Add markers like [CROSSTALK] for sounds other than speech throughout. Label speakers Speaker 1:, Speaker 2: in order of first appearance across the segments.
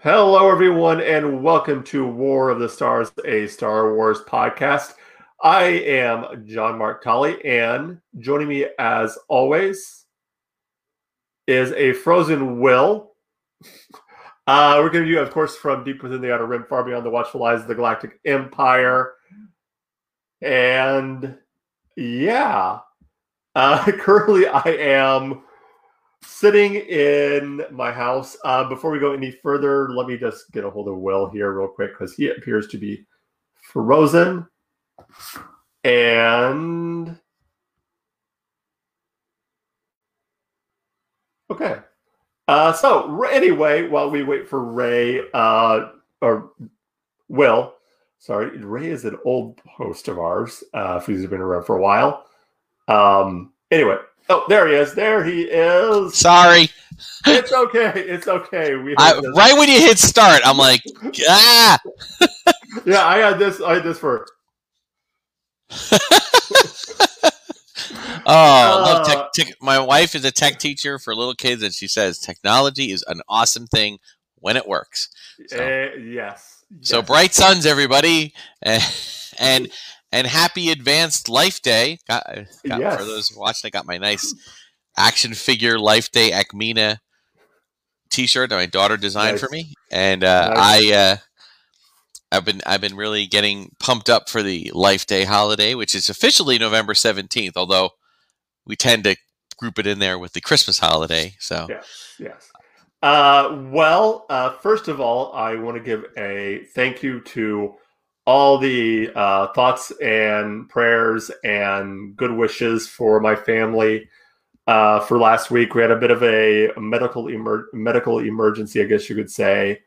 Speaker 1: Hello, everyone, and welcome to War of the Stars, a Star Wars podcast. I am John Mark Tully, and joining me as always is a frozen Will. [LAUGHS] Uh, we're going to you, of course, from deep within the outer rim, far beyond the watchful eyes of the galactic empire. And yeah, uh, [LAUGHS] currently I am sitting in my house. Uh, before we go any further, let me just get a hold of Will here real quick because he appears to be frozen. And okay. Uh, so anyway, while we wait for Ray, uh, or Will, sorry, Ray is an old host of ours. Uh, he's been around for a while. Um, anyway, Oh, there he is. There he is.
Speaker 2: Sorry.
Speaker 1: It's okay. It's okay. We
Speaker 2: I, right when you hit start, I'm like, ah. [LAUGHS]
Speaker 1: yeah, I had this. I had this for. [LAUGHS]
Speaker 2: oh, uh, love tech, tech, my wife is a tech teacher for little kids, and she says technology is an awesome thing when it works.
Speaker 1: So, uh, yes.
Speaker 2: So bright suns, everybody, [LAUGHS] and, and and happy advanced Life Day. Got, got yes. For those watching, I got my nice action figure Life Day Ackmena T-shirt that my daughter designed nice. for me, and uh, nice. I. Uh, I've been I've been really getting pumped up for the Life Day holiday, which is officially November seventeenth. Although we tend to group it in there with the Christmas holiday. So
Speaker 1: yes, yes. Uh, well, uh, first of all, I want to give a thank you to all the uh, thoughts and prayers and good wishes for my family uh, for last week. We had a bit of a medical emer- medical emergency, I guess you could say,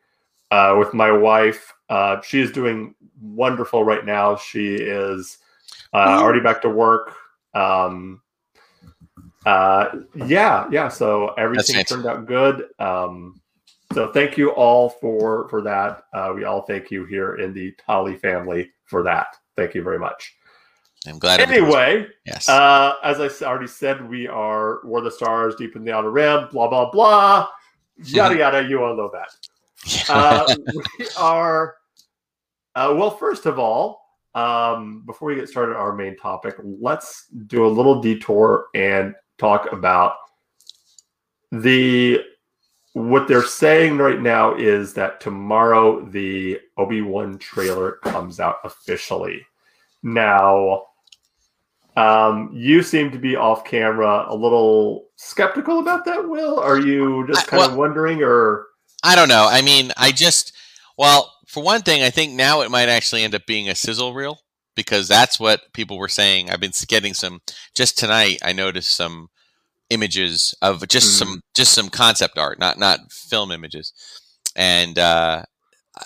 Speaker 1: uh, with my wife. Uh, she is doing wonderful right now. She is uh, already back to work. Um, uh, yeah, yeah. So everything turned out good. Um, so thank you all for for that. Uh, we all thank you here in the Tully family for that. Thank you very much.
Speaker 2: I'm glad.
Speaker 1: Anyway,
Speaker 2: yes.
Speaker 1: Uh, as I already said, we are War the Stars, Deep in the Outer Rim, blah blah blah, yada yada. You all know that. uh, we are. Uh, well, first of all, um, before we get started, our main topic, let's do a little detour and talk about the what they're saying right now is that tomorrow the Obi-Wan trailer comes out officially. Now, um, you seem to be off camera a little skeptical about that, Will. Are you just kind I, well, of wondering or
Speaker 2: I don't know. I mean, I just well, for one thing, I think now it might actually end up being a sizzle reel because that's what people were saying. I've been getting some just tonight I noticed some images of just mm. some just some concept art, not not film images, and uh,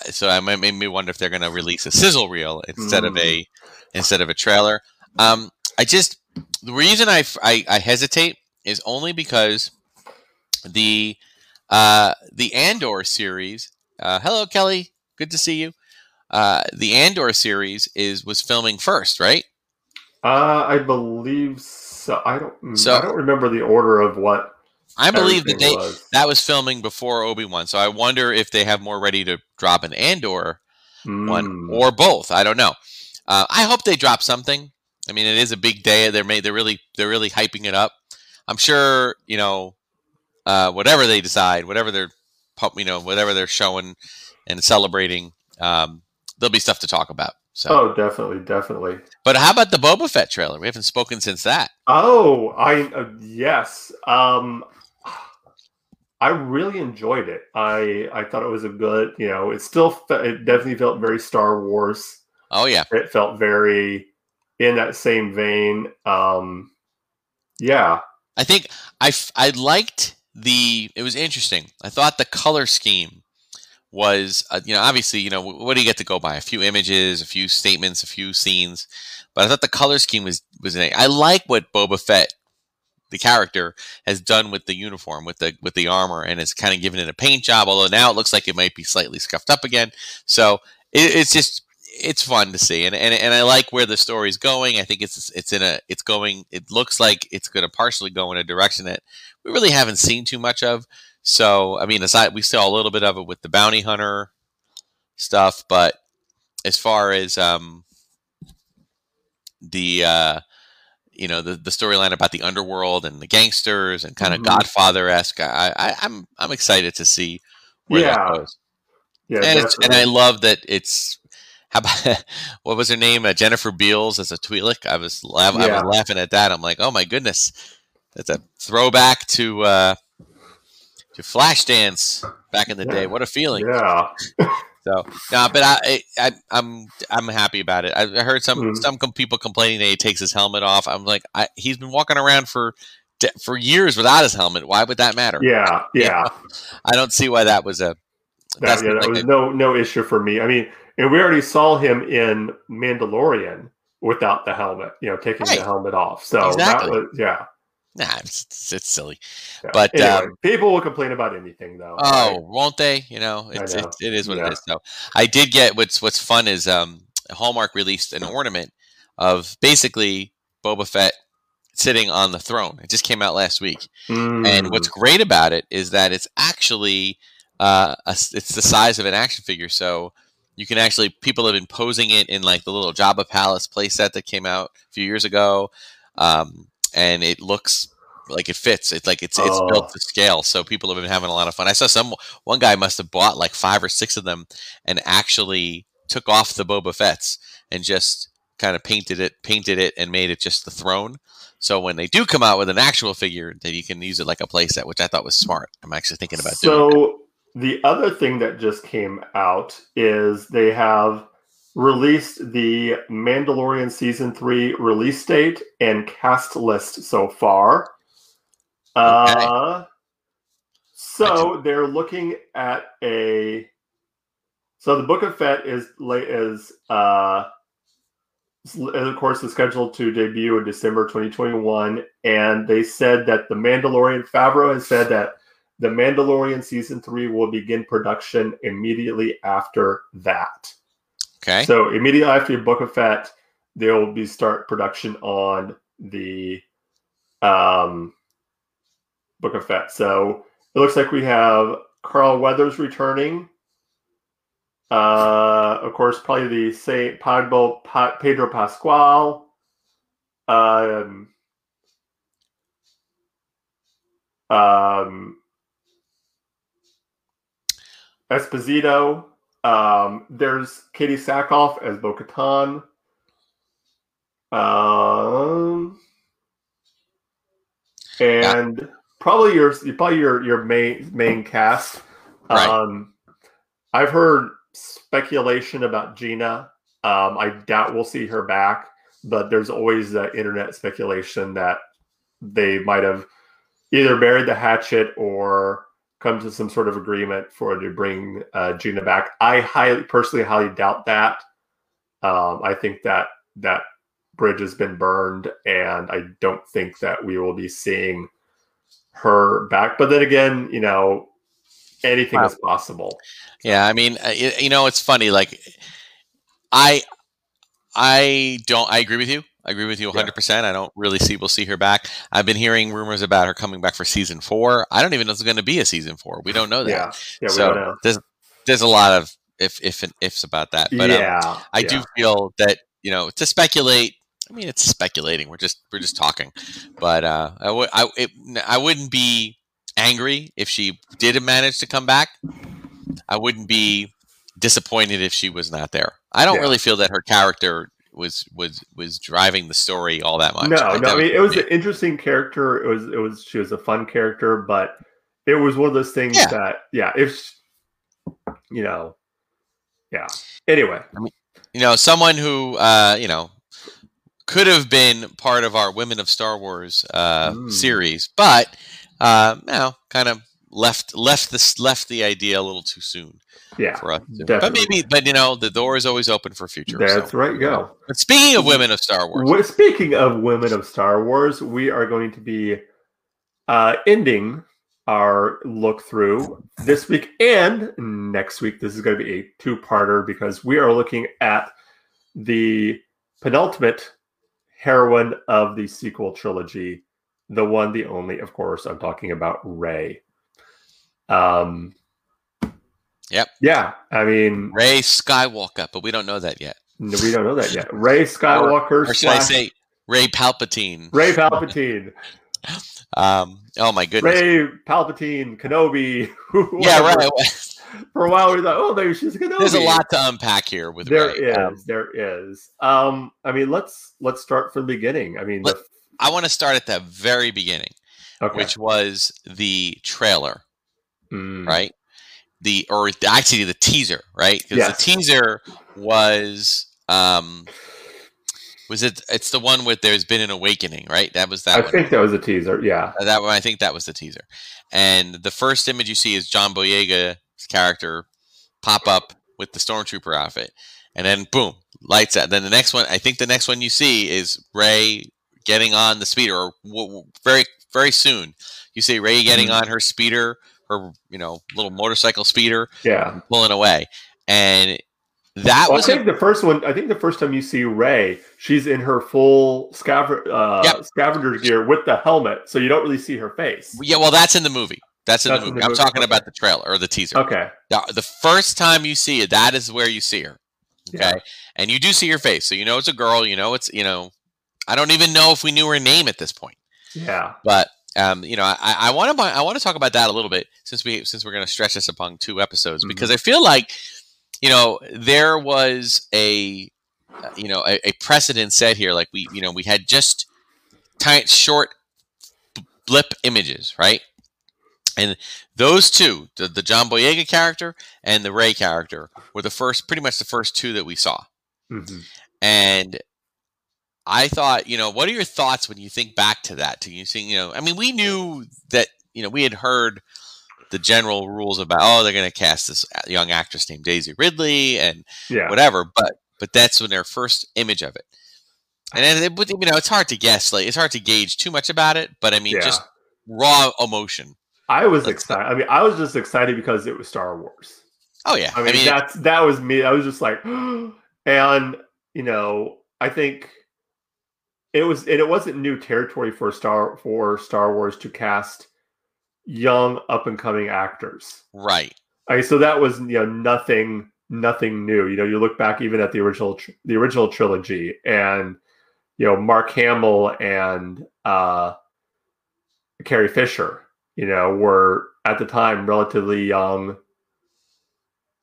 Speaker 2: so I made me wonder if they're going to release a sizzle reel instead mm. of a mm. instead of a trailer. Um, I just the reason I, I, I hesitate is only because the uh, the Andor series. Uh, hello, Kelly. Good to see you. Uh, the Andor series is was filming first, right?
Speaker 1: Uh, I believe so. I don't. Mm, so I don't remember the order of what.
Speaker 2: I believe that they was. that was filming before Obi Wan. So I wonder if they have more ready to drop an Andor mm. one or both. I don't know. Uh, I hope they drop something. I mean, it is a big day. They're made. They're really. They're really hyping it up. I'm sure. You know, uh, whatever they decide, whatever they're, you know, whatever they're showing and celebrating, um, there'll be stuff to talk about. So.
Speaker 1: Oh, definitely, definitely.
Speaker 2: But how about the Boba Fett trailer? We haven't spoken since that.
Speaker 1: Oh, I uh, yes. Um, I really enjoyed it. I I thought it was a good. You know, it still it definitely felt very Star Wars.
Speaker 2: Oh yeah,
Speaker 1: it felt very in that same vein. Um, yeah,
Speaker 2: I think I I liked the. It was interesting. I thought the color scheme was, uh, you know, obviously, you know, what do you get to go by? A few images, a few statements, a few scenes. But I thought the color scheme was was. I like what Boba Fett, the character, has done with the uniform, with the with the armor, and it's kind of given it a paint job. Although now it looks like it might be slightly scuffed up again. So it, it's just it's fun to see, and, and and I like where the story's going. I think it's it's in a it's going. It looks like it's going to partially go in a direction that we really haven't seen too much of. So I mean, aside we saw a little bit of it with the bounty hunter stuff, but as far as um, the uh, you know the, the storyline about the underworld and the gangsters and kind of
Speaker 1: Mhm.
Speaker 2: Godfather esque, I, I, I'm I'm excited to see where
Speaker 1: Yeah.
Speaker 2: that goes.
Speaker 1: Yeah,
Speaker 2: and it's, and I love that it's how about [LAUGHS] what was her name? Uh, Jennifer Beals as a Twi'lek. I was laugh- I
Speaker 1: Yeah.
Speaker 2: was laughing at that. I'm like, oh my goodness, that's a throwback to uh, to Flashdance back in the day. What a feeling!
Speaker 1: yeah.
Speaker 2: So no, but I, I I'm I'm happy about it. I, I heard some
Speaker 1: Mhm.
Speaker 2: some people complaining that he takes his helmet off. I'm like, I, he's been walking around for for years without his helmet. Why would that matter?
Speaker 1: Yeah, [LAUGHS] yeah.
Speaker 2: I don't see why that was a.
Speaker 1: That, yeah, that
Speaker 2: like
Speaker 1: was
Speaker 2: a-
Speaker 1: no no issue for me. I mean, and we already saw him in Mandalorian without the helmet, you know, taking
Speaker 2: Right.
Speaker 1: the helmet off. So
Speaker 2: Exactly.
Speaker 1: that was yeah.
Speaker 2: Nah, it's, it's, silly.
Speaker 1: yeah.
Speaker 2: But,
Speaker 1: anyway,
Speaker 2: um,
Speaker 1: people will complain about anything though.
Speaker 2: Oh,
Speaker 1: right?
Speaker 2: won't they? You know, it's,
Speaker 1: know.
Speaker 2: it's it is what
Speaker 1: Yeah.
Speaker 2: it is. So I did get what's what's fun is um Hallmark released an ornament of basically Boba Fett sitting on the throne. It just came out last week, and
Speaker 1: Mm,
Speaker 2: what's great about it is that it's actually uh a it's the size of an action figure. So you can actually people have been posing it in like the little Jabba Palace playset that came out a few years ago, um, and it looks like it fits. It's like it's it's
Speaker 1: Oh.
Speaker 2: built to scale. So people have been having a lot of fun. I saw some one guy must have bought like five or six of them and actually took off the Boba Fett's and just kind of painted it, painted it, and made it just the throne. So when they do come out with an actual figure, that you can use it like a playset, which I thought was smart. I'm actually thinking about doing.
Speaker 1: So the other thing that just came out is they have released the Mandalorian season three release date and cast list so far. Uh, so they're looking at a. So the Book of Fett is is uh, of course is scheduled to debut in December 2021, and they said that the Mandalorian Favreau has said that the Mandalorian season three will begin production immediately after that.
Speaker 2: Okay.
Speaker 1: So immediately after Book of Fett, there will be start production on the um, Book of Fett. So it looks like we have Carl Weathers returning. Uh, of course, probably the Saint Pablo, Pa- Pedro Pascal. Um, um, Esposito. Um, there's Katee Sackhoff as Bo Katan. Um, and probably your probably your your main main cast.
Speaker 2: Right.
Speaker 1: Um, I've heard speculation about Gina. Um, I doubt we'll see her back, but there's always the internet speculation that they might have either buried the hatchet or come to some sort of agreement for to bring uh, Gina back. I highly, personally, highly doubt that. Um, I think that that bridge has been burned, and I don't think that we will be seeing her back. But then again, you know, anything
Speaker 2: Wow.
Speaker 1: is possible.
Speaker 2: Yeah, I mean, uh, you know, it's funny. Like, I, I don't. I agree with you. I agree with you 100. percent I don't really see we'll see her back. I've been hearing rumors about her coming back for season four. I don't even know if there's going to be a season four. We don't know that.
Speaker 1: Yeah, yeah, we
Speaker 2: so there's there's a lot of if if and ifs about that. But um,
Speaker 1: yeah,
Speaker 2: I
Speaker 1: yeah.
Speaker 2: do feel that you know to speculate. I mean, it's speculating. We're just we're just talking, but uh, I would I it, I wouldn't be angry if she did manage to come back. I wouldn't be disappointed if she was not there. I don't
Speaker 1: Yeah.
Speaker 2: really feel that her character was was was driving the story all that much.
Speaker 1: No, no. I mean, it was
Speaker 2: me.
Speaker 1: an interesting character. It was, it was. She was a fun character, but it was one of those things
Speaker 2: Yeah.
Speaker 1: that, yeah, if you know, yeah. Anyway,
Speaker 2: you know someone who uh, you know could have been part of our Women of Star Wars uh,
Speaker 1: Mm.
Speaker 2: series, but uh, you know, kind of left left this left the idea a little too soon
Speaker 1: yeah,
Speaker 2: for us. to- But maybe, but you know, the door is always open for future.
Speaker 1: that's
Speaker 2: so-
Speaker 1: right. Go.
Speaker 2: But speaking of Women of Star Wars,
Speaker 1: Well, speaking of women of Star Wars, we are going to be uh, ending our look through this week and next week. This is going to be a two-parter because we are looking at the penultimate heroine of the sequel trilogy, the one, the only, of course. I'm talking about Rey. Um,
Speaker 2: Yep.
Speaker 1: Yeah, I mean,
Speaker 2: Rey Skywalker, but we don't know that yet.
Speaker 1: we don't know that yet. Rey Skywalker,
Speaker 2: Or should I say Rey Palpatine?
Speaker 1: Rey Palpatine, [LAUGHS]
Speaker 2: Um, oh my goodness.
Speaker 1: Rey Palpatine, Kenobi. [LAUGHS]
Speaker 2: yeah, right.
Speaker 1: For a while, we thought, oh, maybe she's Kenobi.
Speaker 2: There's a lot to unpack here with
Speaker 1: There
Speaker 2: Rey.
Speaker 1: is,
Speaker 2: Um,
Speaker 1: there is. Um, I mean, let's let's start from the beginning. I mean,
Speaker 2: Let-
Speaker 1: the,
Speaker 2: I want to start at the very beginning,
Speaker 1: okay,
Speaker 2: which was the trailer,
Speaker 1: Mm,
Speaker 2: right? The or actually the teaser, right? Because
Speaker 1: Yes.
Speaker 2: the teaser was um was it it's the one with there's been an awakening, right? That was that
Speaker 1: I
Speaker 2: one.
Speaker 1: think that was a teaser. Yeah,
Speaker 2: Uh, that one, I think that was the teaser. And the first image you see is John Boyega's character pop up with the stormtrooper outfit, and then boom, lights out. Then the next one, I think the next one you see is Rey getting on the speeder, or w- w- very very soon you see Rey getting
Speaker 1: Mhm.
Speaker 2: on her speeder, her you know little motorcycle speeder,
Speaker 1: yeah.
Speaker 2: pulling away, and that
Speaker 1: Well, I
Speaker 2: was
Speaker 1: think the first one. I think the first time you see Rey, she's in her full scavenger uh,
Speaker 2: Yep.
Speaker 1: scavenger gear with the helmet, so you don't really see her face.
Speaker 2: yeah. Well, that's in the movie. That's in
Speaker 1: That's
Speaker 2: the
Speaker 1: in
Speaker 2: movie.
Speaker 1: the
Speaker 2: I'm
Speaker 1: movie,
Speaker 2: talking
Speaker 1: okay.
Speaker 2: about the trailer or the teaser.
Speaker 1: Okay.
Speaker 2: Now, the first time you see it, that is where you see her. Okay.
Speaker 1: Yeah.
Speaker 2: And you do see her face. So you know it's a girl. You know it's, you know, I don't even know if we knew her name at this point.
Speaker 1: Yeah.
Speaker 2: But, um, you know, I, I want to I want to talk about that a little bit since we since we're going to stretch this upon two episodes
Speaker 1: Mhm.
Speaker 2: because I feel like, you know, there was a, uh, you know, a, a precedent set here. Like we, you know, we had just tight, short blip images, right? And those two, the, the John Boyega character and the Rey character, were the first, pretty much the first two that we saw.
Speaker 1: Mhm.
Speaker 2: And I thought, you know, what are your thoughts when you think back to that? To you seeing, you know, I mean, we knew that, you know, we had heard the general rules about, oh, they're going to cast this uh, young actress named Daisy Ridley and
Speaker 1: Yeah.
Speaker 2: whatever, but but that's when their first image of it. And then, it, but, you know, it's hard to guess, like it's hard to gauge too much about it. But I mean,
Speaker 1: Yeah.
Speaker 2: just raw emotion.
Speaker 1: I was
Speaker 2: Let's-
Speaker 1: excited. I mean, I was just excited because it was Star Wars.
Speaker 2: Oh yeah,
Speaker 1: I mean, that's that was me. I was just like, [GASPS] and you know, I think it was, and it wasn't new territory for Star for Star Wars to cast young up and coming actors.
Speaker 2: right.
Speaker 1: I mean, so that was you know nothing nothing new. You know, you look back even at the original tr- the original trilogy, and you know Mark Hamill and uh, Carrie Fisher, you know, were at the time relatively young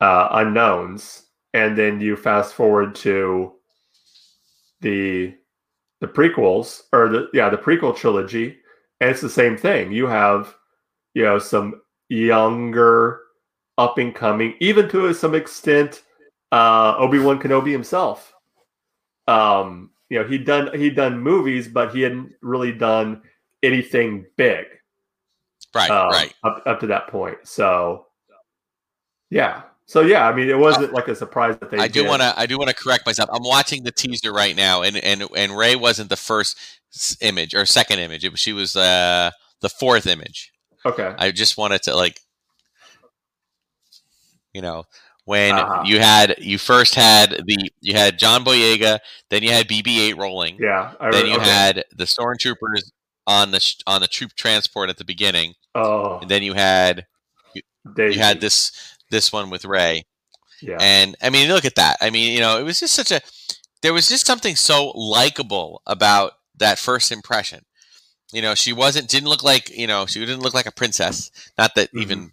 Speaker 1: uh, unknowns, and then you fast forward to the the prequels or the yeah the prequel trilogy, and it's the same thing. You have you know some younger up and coming, even to some extent, uh, Obi Wan Kenobi himself. Um, you know, he'd done he'd done movies, but he hadn't really done anything big
Speaker 2: Right,
Speaker 1: um,
Speaker 2: right.
Speaker 1: up up to that point. So, yeah, so yeah, I mean, it wasn't like a surprise that they.
Speaker 2: I do want to. I do want to correct myself. I'm watching the teaser right now, and and and Rey wasn't the first image or second image. It was, she was uh, the fourth image.
Speaker 1: Okay.
Speaker 2: I just wanted to like, you know, when
Speaker 1: Uh-huh.
Speaker 2: you had you first had the you had John Boyega, then you had BB-8 rolling,
Speaker 1: Yeah. I
Speaker 2: then
Speaker 1: re-
Speaker 2: you
Speaker 1: okay.
Speaker 2: had the stormtroopers on the on the troop transport at the beginning,
Speaker 1: Oh,
Speaker 2: and then you had
Speaker 1: Daisy.
Speaker 2: you had this this one with Rey.
Speaker 1: Yeah.
Speaker 2: And I mean, look at that. I mean, you know, it was just such a there was just something so likable about that first impression. You know, she wasn't didn't look like, you know, she didn't look like a princess. Not that
Speaker 1: Mhm.
Speaker 2: even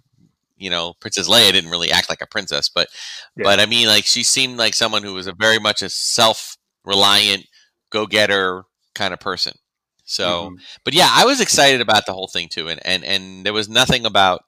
Speaker 2: you know, Princess Leia didn't really act like a princess, but
Speaker 1: Yeah.
Speaker 2: but I mean like she seemed like someone who was a very much a self-reliant, go-getter kind of person. So,
Speaker 1: Mhm.
Speaker 2: but yeah, I was excited about the whole thing too, and and and there was nothing about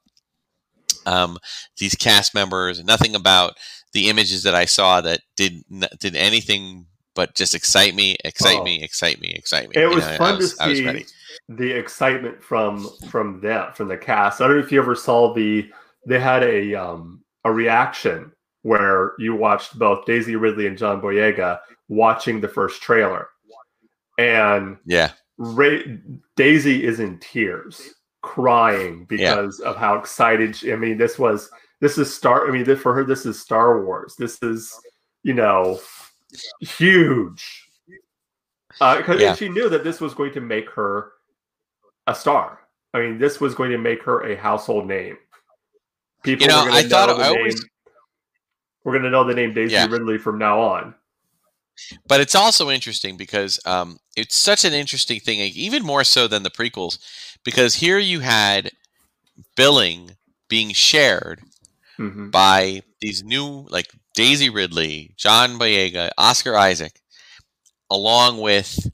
Speaker 2: um, these cast members, nothing about the images that I saw that did did anything but just excite me, excite
Speaker 1: Oh.
Speaker 2: me, excite me, excite me.
Speaker 1: it
Speaker 2: You
Speaker 1: was
Speaker 2: know,
Speaker 1: fun
Speaker 2: was-
Speaker 1: to see the excitement from from them from the cast. I don't know if you ever saw the they had a um a reaction where you watched both Daisy Ridley and John Boyega watching the first trailer, and
Speaker 2: Yeah,
Speaker 1: Rey, Daisy is in tears, crying because of how excited. She, I mean, this was this is Star. I mean, this, for her, this is Star Wars. This is you know huge. Uh, Because
Speaker 2: Yeah.
Speaker 1: she knew that this was going to make her a star. I mean, this was going to make her a household name. people
Speaker 2: You know, I thought I
Speaker 1: name.
Speaker 2: always-
Speaker 1: We're going to know the name Daisy
Speaker 2: Yeah.
Speaker 1: Ridley from now on.
Speaker 2: But it's also interesting because um, it's such an interesting thing, even more so than the prequels, because here you had billing being shared
Speaker 1: hmm
Speaker 2: by these new, like Daisy Ridley, John Boyega, Oscar Isaac, along with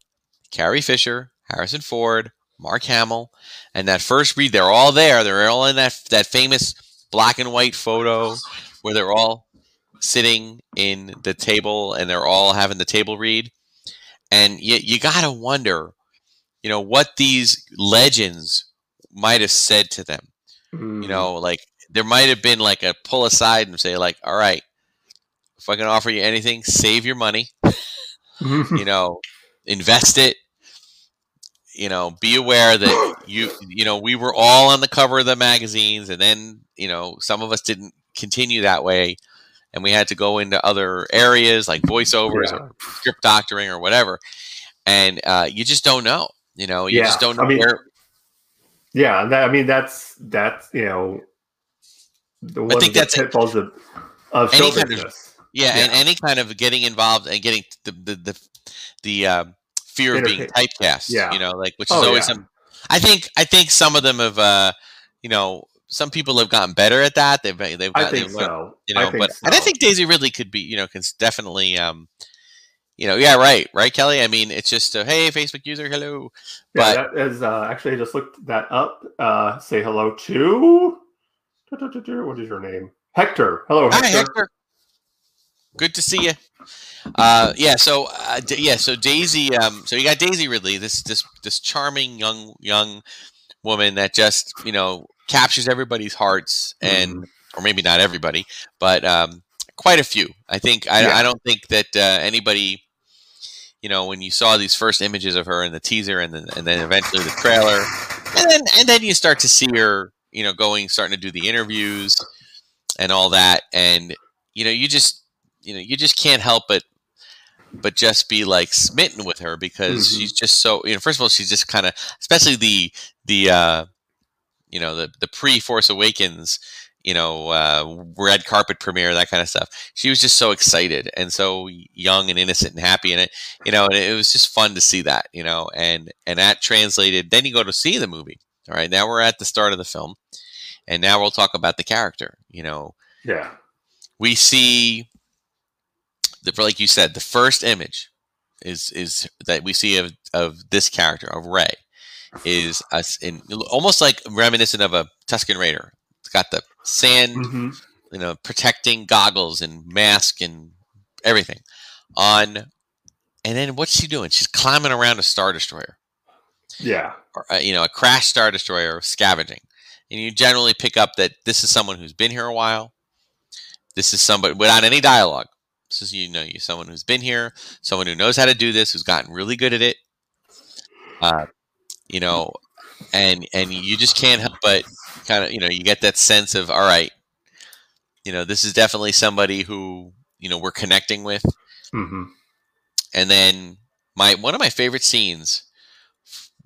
Speaker 2: Carrie Fisher, Harrison Ford, Mark Hamill, and that first read. They're all there. They're all in that that famous black and white photo where they're all sitting in the table and they're all having the table read. And you, you got to wonder, you know, what these legends might have said to them.
Speaker 1: Mm-hmm.
Speaker 2: You know, like there might have been like a pull aside and say, like, all right, if I can offer you anything, save your money, [LAUGHS] you [LAUGHS] know, invest it. You know, be aware that you, you know, we were all on the cover of the magazines, and then, you know, some of us didn't continue that way, and we had to go into other areas like voiceovers
Speaker 1: Yeah.
Speaker 2: or script doctoring or whatever, and uh, you just don't know. You know, you
Speaker 1: Yeah,
Speaker 2: just don't know
Speaker 1: I mean,
Speaker 2: where.
Speaker 1: Yeah, that, I mean that's that's you know, the one
Speaker 2: think
Speaker 1: of the
Speaker 2: that's it.
Speaker 1: pitfalls of of
Speaker 2: Any
Speaker 1: show
Speaker 2: kind of-
Speaker 1: business.
Speaker 2: Yeah, and any kind of getting involved and getting the the the, the um, fear of being typecast.
Speaker 1: Yeah.
Speaker 2: you know, like which is
Speaker 1: Oh,
Speaker 2: always
Speaker 1: yeah.
Speaker 2: some. I think I think some of them have, uh, you know, some people have gotten better at that. They've they've
Speaker 1: I
Speaker 2: got,
Speaker 1: think
Speaker 2: they've
Speaker 1: so.
Speaker 2: you know,
Speaker 1: I
Speaker 2: but
Speaker 1: so.
Speaker 2: and I think Daisy Ridley could be, you know, can definitely, um, you know, yeah, right, right, Kelly. I mean, it's just uh, hey, Facebook user, hello.
Speaker 1: yeah,
Speaker 2: but-
Speaker 1: that is uh, actually I just looked that up. Uh, say hello to what is your name? Hector. Hello,
Speaker 2: Hi,
Speaker 1: Hector.
Speaker 2: Hector. Good to see you. Uh, yeah. So uh, D- yeah. So Daisy. Um, so you got Daisy Ridley, this this this charming young young woman that just you know captures everybody's hearts, and or maybe not everybody, but um, quite a few. I think I,
Speaker 1: Yeah.
Speaker 2: I don't think that uh, anybody. You know, when you saw these first images of her in the teaser, and then and then eventually the trailer, and then and then you start to see her, you know, going starting to do the interviews and all that, and you know, you just you know, you just can't help but but just be like smitten with her because
Speaker 1: Mhm.
Speaker 2: she's just so you know. First of all, she's just kind of, especially the the uh, you know the the pre Force Awakens, you know, uh, red carpet premiere, that kind of stuff. She was just so excited and so young and innocent and happy in it, you know, and it was just fun to see that, you know, and and that translated. Then you go to see the movie. All right, now we're at the start of the film, and now we'll talk about the character. You know,
Speaker 1: Yeah.
Speaker 2: we see the like you said the first image is is that we see of of this character of Rey is us in almost like reminiscent of a Tusken Raider. It's got the sand,
Speaker 1: hmm
Speaker 2: you know, protecting goggles and mask and everything on. And then what's she doing? She's climbing around a star destroyer
Speaker 1: Yeah.
Speaker 2: or uh, you know a crash star destroyer scavenging and you generally pick up that this is someone who's been here a while this is somebody without any dialogue this is you know you someone who's been here someone who knows how to do this who's gotten really good at it uh, you know and and you just can't help but kind of you know you get that sense of all right you know this is definitely somebody who you know we're connecting with.
Speaker 1: Hmm
Speaker 2: and then my one of my favorite scenes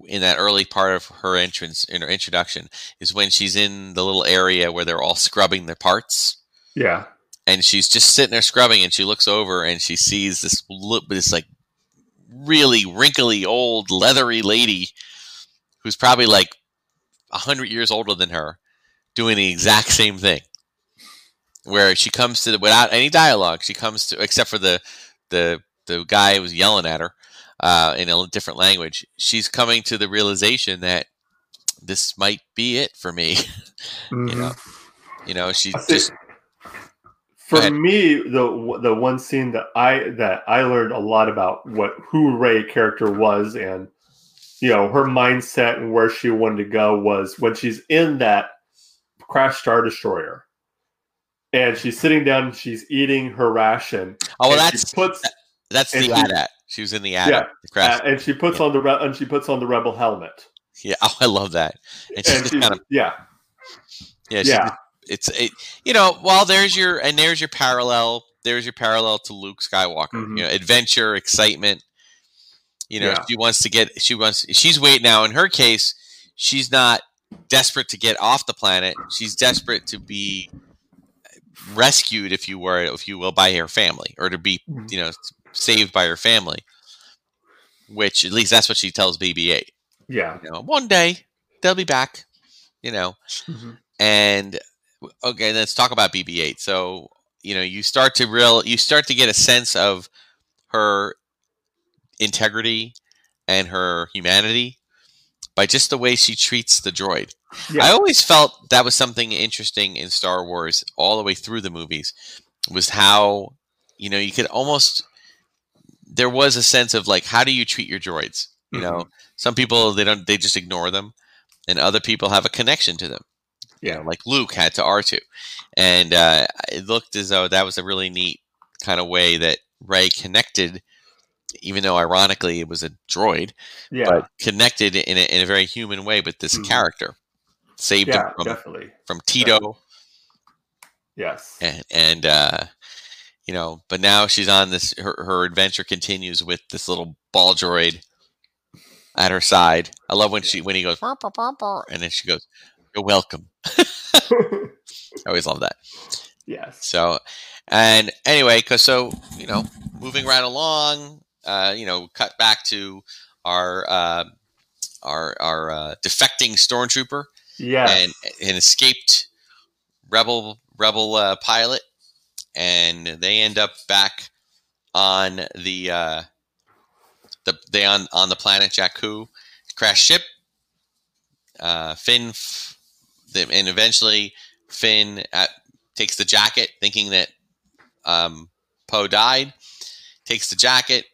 Speaker 2: in that early part of her entrance in her introduction is when she's in the little area where they're all scrubbing their parts.
Speaker 1: Yeah.
Speaker 2: and she's just sitting there scrubbing and she looks over and she sees this look this like really wrinkly old leathery lady who's probably like a hundred years older than her doing the exact same thing. Where she comes to the, without any dialogue she comes to except for the the the guy who was yelling at her uh, in a different language she's coming to the realization that this might be it for me. [LAUGHS]
Speaker 1: Mhm.
Speaker 2: know, you know she
Speaker 1: I
Speaker 2: just
Speaker 1: For me, the the one scene that I that I learned a lot about what who Rey character was and you know her mindset and where she wanted to go was when she's in that crash star destroyer and she's sitting down and she's eating her ration.
Speaker 2: oh well that's
Speaker 1: puts
Speaker 2: That's the
Speaker 1: she-
Speaker 2: AT-AT. She was in the AT-AT.
Speaker 1: Yeah,
Speaker 2: the crash.
Speaker 1: uh, and she puts on the re- and she puts on the rebel helmet.
Speaker 2: yeah. [LAUGHS] Oh, I love that. And she
Speaker 1: And
Speaker 2: just
Speaker 1: she,
Speaker 2: kind of
Speaker 1: yeah,
Speaker 2: yeah.
Speaker 1: Yeah,
Speaker 2: it's it, you know well there's your and there's your parallel there's your parallel to luke skywalker
Speaker 1: Mhm.
Speaker 2: you know adventure excitement you know
Speaker 1: Yeah.
Speaker 2: she wants to get she wants she's waiting now in her case she's not desperate to get off the planet. She's desperate to be rescued, if you were, if you will, by her family, or to be,
Speaker 1: Mhm.
Speaker 2: you know, saved by her family. Which, at least, that's what she tells BB-8.
Speaker 1: Yeah.
Speaker 2: You know, one day they'll be back. You know,
Speaker 1: Mhm.
Speaker 2: and okay, let's talk about BB-8. So, you know, you start to real, you start to get a sense of her integrity and her humanity by just the way she treats the droid.
Speaker 1: Yeah.
Speaker 2: I always felt that was something interesting in Star Wars all the way through the movies was how you know you could almost there was a sense of like how do you treat your droids you know some people they don't they just ignore them and other people have a connection to them you
Speaker 1: Yeah.
Speaker 2: know, like Luke had to R2 and uh, it looked as though that was a really neat kind of way that Rey connected even though ironically it was a droid
Speaker 1: Yeah.
Speaker 2: but connected in a, in a very human way with this
Speaker 1: Mhm.
Speaker 2: character saved
Speaker 1: yeah.
Speaker 2: him from,
Speaker 1: Definitely.
Speaker 2: from Teedo
Speaker 1: Yes.
Speaker 2: and, and uh, you know but now she's on this her, her adventure continues with this little ball droid at her side i love when she when he goes "Burr, burr, burr, burr," and then she goes you're welcome [LAUGHS] i always love that [LAUGHS]
Speaker 1: yes.
Speaker 2: so and anyway because so you know moving right along uh, you know cut back to our uh, our our uh, defecting stormtrooper
Speaker 1: Yes.
Speaker 2: and an escaped rebel rebel uh, pilot, and they end up back on the uh, the they on on the planet Jakku, crash ship. Uh, Finn, f- the, and eventually Finn at, takes the jacket, thinking that um, Poe died. Takes the jacket,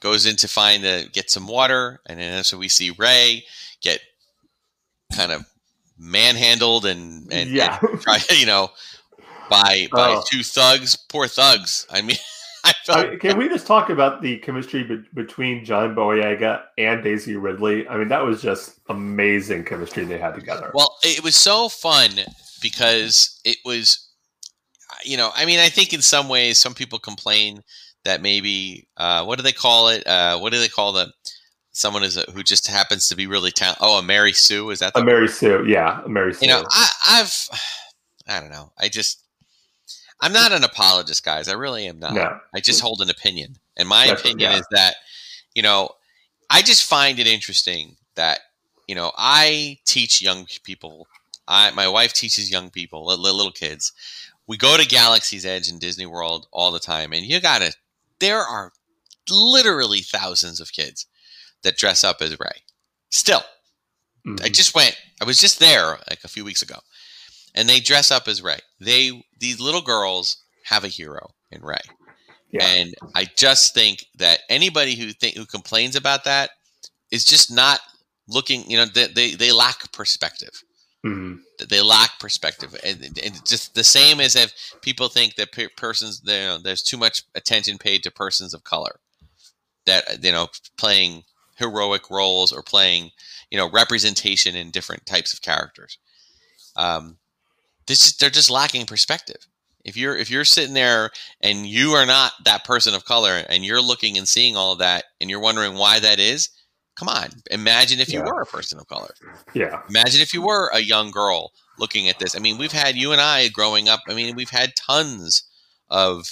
Speaker 2: goes in to find the get some water, and then so we see Rey get kind of manhandled and and,
Speaker 1: yeah.
Speaker 2: and [LAUGHS] try, you know by by
Speaker 1: Oh.
Speaker 2: two thugs, poor thugs. I mean, [LAUGHS] I felt
Speaker 1: I mean, can we just talk about the chemistry be- between John Boyega and Daisy Ridley? I mean, that was just amazing chemistry they had together.
Speaker 2: Well, it was so fun because it was, you know, I mean, I think in some ways, some people complain that maybe, uh, what do they call it? Uh, what do they call the someone is a, who just happens to be really talented? Oh, a Mary Sue is that the
Speaker 1: a Mary Sue, yeah, a Mary Sue.
Speaker 2: you know I, i've i don't know i just i'm not an apologist guys i really am not
Speaker 1: no,
Speaker 2: i just hold an opinion and my
Speaker 1: That's-
Speaker 2: opinion
Speaker 1: yeah.
Speaker 2: is that you know i just find it interesting that you know i teach young people i my wife teaches young people li- li- little kids we go to galaxy's edge in disney world all the time and you gotta there are literally thousands of kids that dress up as rey still
Speaker 1: Mhm.
Speaker 2: I just went. I was just there like a few weeks ago, and they dress up as Rey. They these little girls have a hero in Rey,
Speaker 1: yeah,
Speaker 2: and I just think that anybody who think who complains about that is just not looking. You know, they they, they lack perspective.
Speaker 1: Mhm.
Speaker 2: They lack perspective, and, just the same as if people think that pe- persons you know, there's too much attention paid to persons of color. That you know playing heroic roles or playing you know representation in different types of characters. Um this is, they're just lacking perspective. If you're if you're sitting there and you are not that person of color and you're looking and seeing all of that and you're wondering why that is come on imagine if you
Speaker 1: Yeah.
Speaker 2: were a person of color
Speaker 1: yeah,
Speaker 2: imagine if you were a young girl looking at this i mean we've had you and i growing up i mean we've had tons of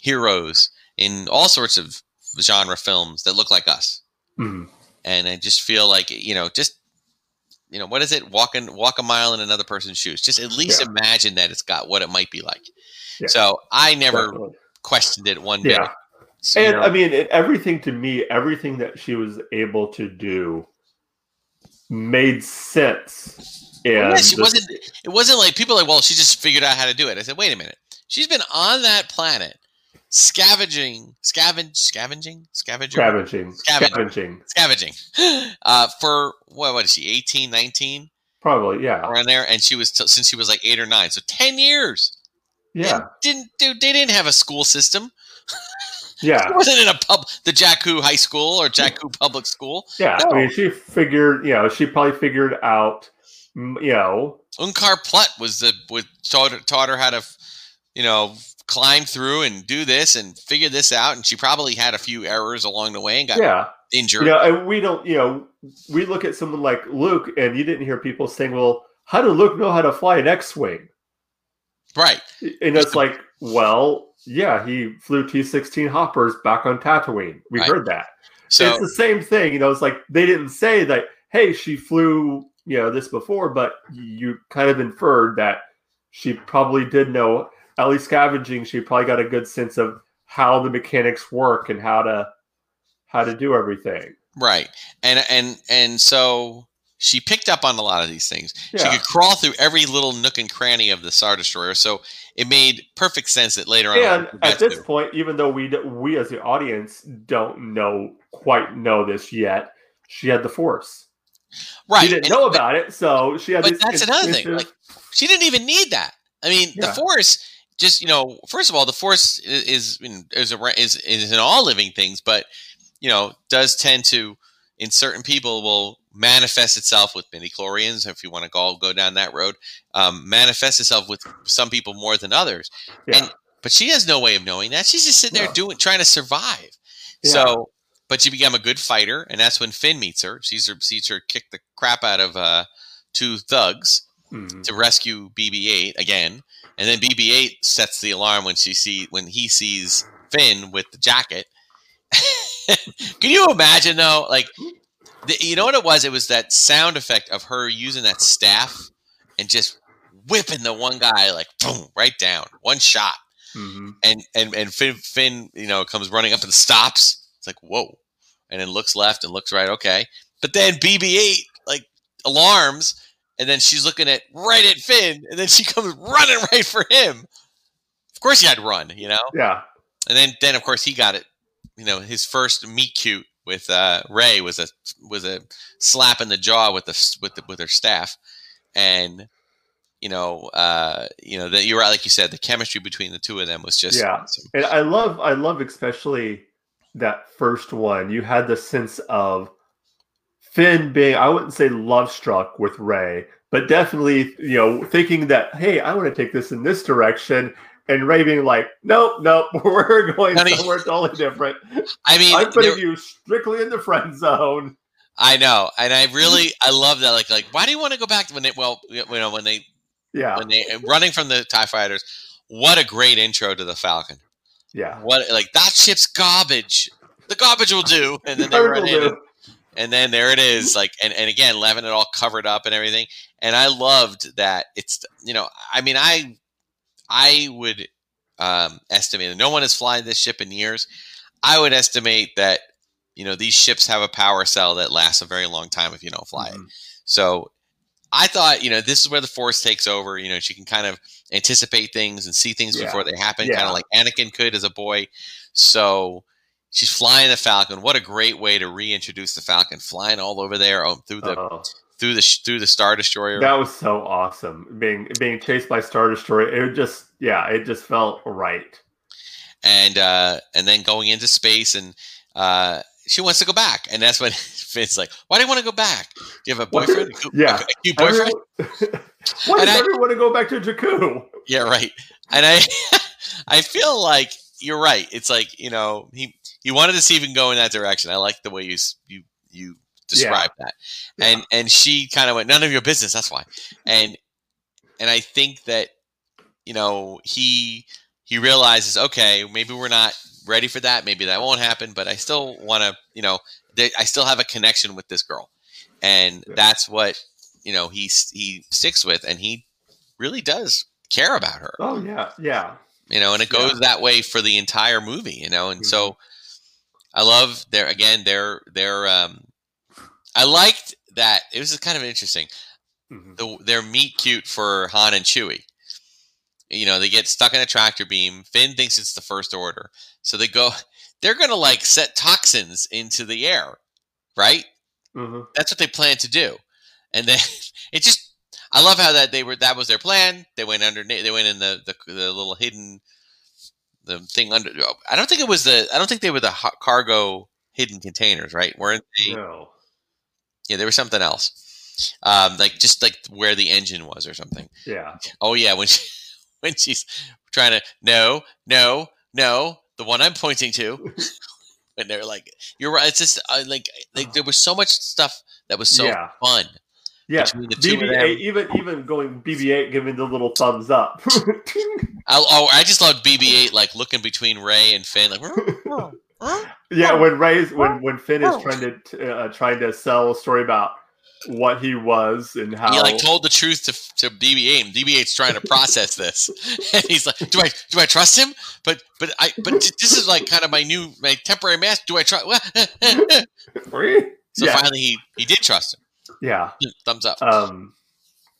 Speaker 2: heroes in all sorts of genre films that look like us
Speaker 1: Mhm.
Speaker 2: and I just feel like you know, just you know, what is it? Walking walk a mile in another person's shoes. Just at least
Speaker 1: Yeah.
Speaker 2: imagine that it's got what it might be like.
Speaker 1: Yeah.
Speaker 2: So I never
Speaker 1: definitely.
Speaker 2: questioned it one bit.
Speaker 1: yeah.
Speaker 2: So, you
Speaker 1: And
Speaker 2: know,
Speaker 1: I mean, it, everything to me, everything that she was able to do made sense. And
Speaker 2: well, yeah, she
Speaker 1: the-
Speaker 2: wasn't. It wasn't like people like, well, she just figured out how to do it. I said, wait a minute. She's been on that planet, scavenging, scavenge, scavenging, scavenger,
Speaker 1: scavenging,
Speaker 2: Scavenging.
Speaker 1: scavenging.
Speaker 2: scavenging, [GASPS] uh, for what? What is she? 18, 19?
Speaker 1: Probably, yeah,
Speaker 2: around there, and she was t- since she was like eight or nine, so ten years.
Speaker 1: yeah,
Speaker 2: And didn't dude, they didn't have a school system.
Speaker 1: Yeah,
Speaker 2: It wasn't in a pub, the Jakku High School or Jakku Public School.
Speaker 1: yeah.
Speaker 2: No.
Speaker 1: I mean, she figured, you know, she probably figured out, you know,
Speaker 2: Unkar Plutt was the would taught, her- taught her how to, you know, climb through and do this and figure this out, and she probably had a few errors along the way and got
Speaker 1: yeah,
Speaker 2: injured.
Speaker 1: You know, and we don't. You know, we look at someone like Luke, and you didn't hear people saying, "Well, how did Luke know how to fly an X-wing?"
Speaker 2: Right.
Speaker 1: And it's like, well, yeah, he flew T-16 hoppers back on Tatooine. We
Speaker 2: Right.
Speaker 1: heard that.
Speaker 2: So
Speaker 1: it's the same thing. You know, it's like they didn't say that. Hey, she flew. You know this before, but you kind of inferred that she probably did know. At least scavenging, she probably got a good sense of how the mechanics work and how to how to do everything.
Speaker 2: right, and and and so she picked up on a lot of these things. She could crawl through every little nook and cranny of the Star Destroyer. So it made perfect sense that later on.
Speaker 1: and at this
Speaker 2: to-
Speaker 1: point, even though we we as the audience don't know quite know this yet, she had the force.
Speaker 2: right,
Speaker 1: She didn't
Speaker 2: and-
Speaker 1: know about it, so she had.
Speaker 2: but
Speaker 1: this
Speaker 2: that's another thing,
Speaker 1: instinctive-
Speaker 2: she didn't even need that. I mean, the force just you know, first of all, the force is is a, is is in all living things, but you know, does tend to in certain people will manifest itself with midichlorians if you want to go go down that road. Um, manifest itself with some people more than others,
Speaker 1: yeah.
Speaker 2: and- but she has no way of knowing that. She's just sitting there
Speaker 1: No.
Speaker 2: doing trying to survive.
Speaker 1: Yeah.
Speaker 2: So, but she became a good fighter, and that's when Finn meets her. Sees her sees her kick the crap out of uh, two thugs
Speaker 1: Mhm.
Speaker 2: to rescue BB-8 again, and then BB-8 sets the alarm when she see when he sees Finn with the jacket. [LAUGHS] Can you imagine though? Like, the, you know what it was? It was that sound effect of her using that staff and just whipping the one guy like boom right down, one shot,
Speaker 1: Mhm.
Speaker 2: and and and Finn, Finn you know comes running up and stops. It's like whoa, and then looks left and looks right. Okay, but then BB-8 like alarms, and then she's looking at right at Finn, and then she [LAUGHS] comes running right for him. Of course, he had to run, you know.
Speaker 1: Yeah.
Speaker 2: And then then of course he got it. You know, his first meet cute with uh, Rey was a was a slap in the jaw with the with the, with her staff, and you know, uh, you know that you're right, like you said, the chemistry between the two of them was just
Speaker 1: Yeah.
Speaker 2: awesome.
Speaker 1: And I love, I love especially that first one. You had the sense of Finn being, I wouldn't say love struck with Rey, but definitely, you know, thinking that, hey, I want to take this in this direction. And Rey being like, nope, nope, [LAUGHS] we're going
Speaker 2: Honey.
Speaker 1: somewhere totally different.
Speaker 2: I mean,
Speaker 1: I'm putting
Speaker 2: there-
Speaker 1: you strictly in the friend zone.
Speaker 2: I know, and I really I love that. Like like why do you want to go back when they well you know when they
Speaker 1: Yeah.
Speaker 2: when they running from the Tie Fighters? What a great intro to the Falcon.
Speaker 1: Yeah.
Speaker 2: What like that ship's garbage. The garbage will do, and then [LAUGHS] they run in, and, and then there it is. Like and and again, Levin it all covered up and everything. And I loved that. It's you know, I mean, I I would um, estimate, and no one has flying this ship in years. I would estimate that you know these ships have a power cell that lasts a very long time if you don't fly it.
Speaker 1: Mhm.
Speaker 2: So I thought, you know, this is where the force takes over. You know, she can kind of anticipate things and see things
Speaker 1: Yeah.
Speaker 2: before they happen, kind of like Anakin could as a boy. So she's flying the Falcon. What a great way to reintroduce the Falcon, flying all over there oh, through the
Speaker 1: Oh.
Speaker 2: Through the through the Star Destroyer.
Speaker 1: That was so awesome. Being being chased by Star Destroyer, it just yeah, it just felt right.
Speaker 2: and uh, and then going into space, and uh, she wants to go back, and that's when [LAUGHS] Finn's like, "Why do you want to go back? Do you have a boyfriend? A [LAUGHS]
Speaker 1: yeah.
Speaker 2: a cute boyfriend?
Speaker 1: Everyone, why does
Speaker 2: I-
Speaker 1: everyone want to go back to Jakku?
Speaker 2: Yeah, right. And I, [LAUGHS] I feel like you're right. It's like you know he he wanted to see if he can go in that direction. I like the way you you you describe that,
Speaker 1: Yeah.
Speaker 2: and and she kind of went, "None of your business." That's why, and and I think that you know he he realizes, okay, maybe we're not ready for that. Maybe that won't happen, but I still want to, you know, th- I still have a connection with this girl, and
Speaker 1: Yeah.
Speaker 2: that's what you know he he sticks with, and he really does care about her
Speaker 1: Oh yeah, yeah,
Speaker 2: you know, and it
Speaker 1: Yeah.
Speaker 2: goes that way for the entire movie, you know, and so I love their again their their um I liked that it was kind of interesting
Speaker 1: Mhm.
Speaker 2: the their meet cute for Han and Chewie. You know, they get stuck in a tractor beam. Finn thinks it's the first order, so they go. [LAUGHS] They're gonna like set toxins into the air, right?
Speaker 1: Mhm.
Speaker 2: That's what they plan to do, and then [LAUGHS] it just. I love how that they were. That was their plan. They went under. They went in the the, the little hidden, the thing under. I don't think it was the. I don't think they were the cargo hidden containers, right? Weren't they?
Speaker 1: No.
Speaker 2: Yeah, there was something else, um, like just like where the engine was or something.
Speaker 1: Yeah.
Speaker 2: Oh yeah, when she, [LAUGHS] when she's trying to no, no, no, the one I'm pointing to. [LAUGHS] and they're like, "You're right." It's just uh, like, like there was so much stuff that was so
Speaker 1: Yeah.
Speaker 2: fun.
Speaker 1: Yeah,
Speaker 2: between the two of them.
Speaker 1: BB-8, even even going BB-8, giving the little thumbs up. [LAUGHS]
Speaker 2: I, oh, I just loved BB-8 like looking between Rey and Finn, like.
Speaker 1: Yeah, when Rey's when when Finn is trying to uh, trying to sell a story about what he was and how
Speaker 2: He like told the truth to, to BB-8, and BB-8's trying to process this, and [LAUGHS] [LAUGHS] he's like, "Do I do I trust him? But but I but this is like kind of my new my temporary mask. Do I trust?" [LAUGHS] so
Speaker 1: yeah,
Speaker 2: finally, he he did trust him.
Speaker 1: yeah.
Speaker 2: Thumbs up.
Speaker 1: Um,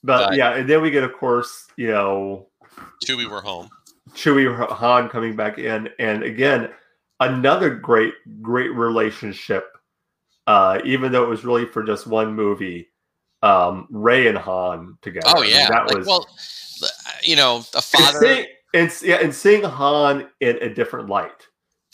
Speaker 1: but
Speaker 2: But-
Speaker 1: yeah, and then we get, of course, you know,
Speaker 2: Chewie, we're home.
Speaker 1: Chewie Han coming back in, and again, another great, great relationship. Uh, even though it was really for just one movie, um, Rey and Han together.
Speaker 2: Oh
Speaker 1: I mean,
Speaker 2: yeah,
Speaker 1: that
Speaker 2: like,
Speaker 1: was
Speaker 2: well, you know, a
Speaker 1: and
Speaker 2: father.
Speaker 1: seeing, and, yeah, and seeing Han in a different light.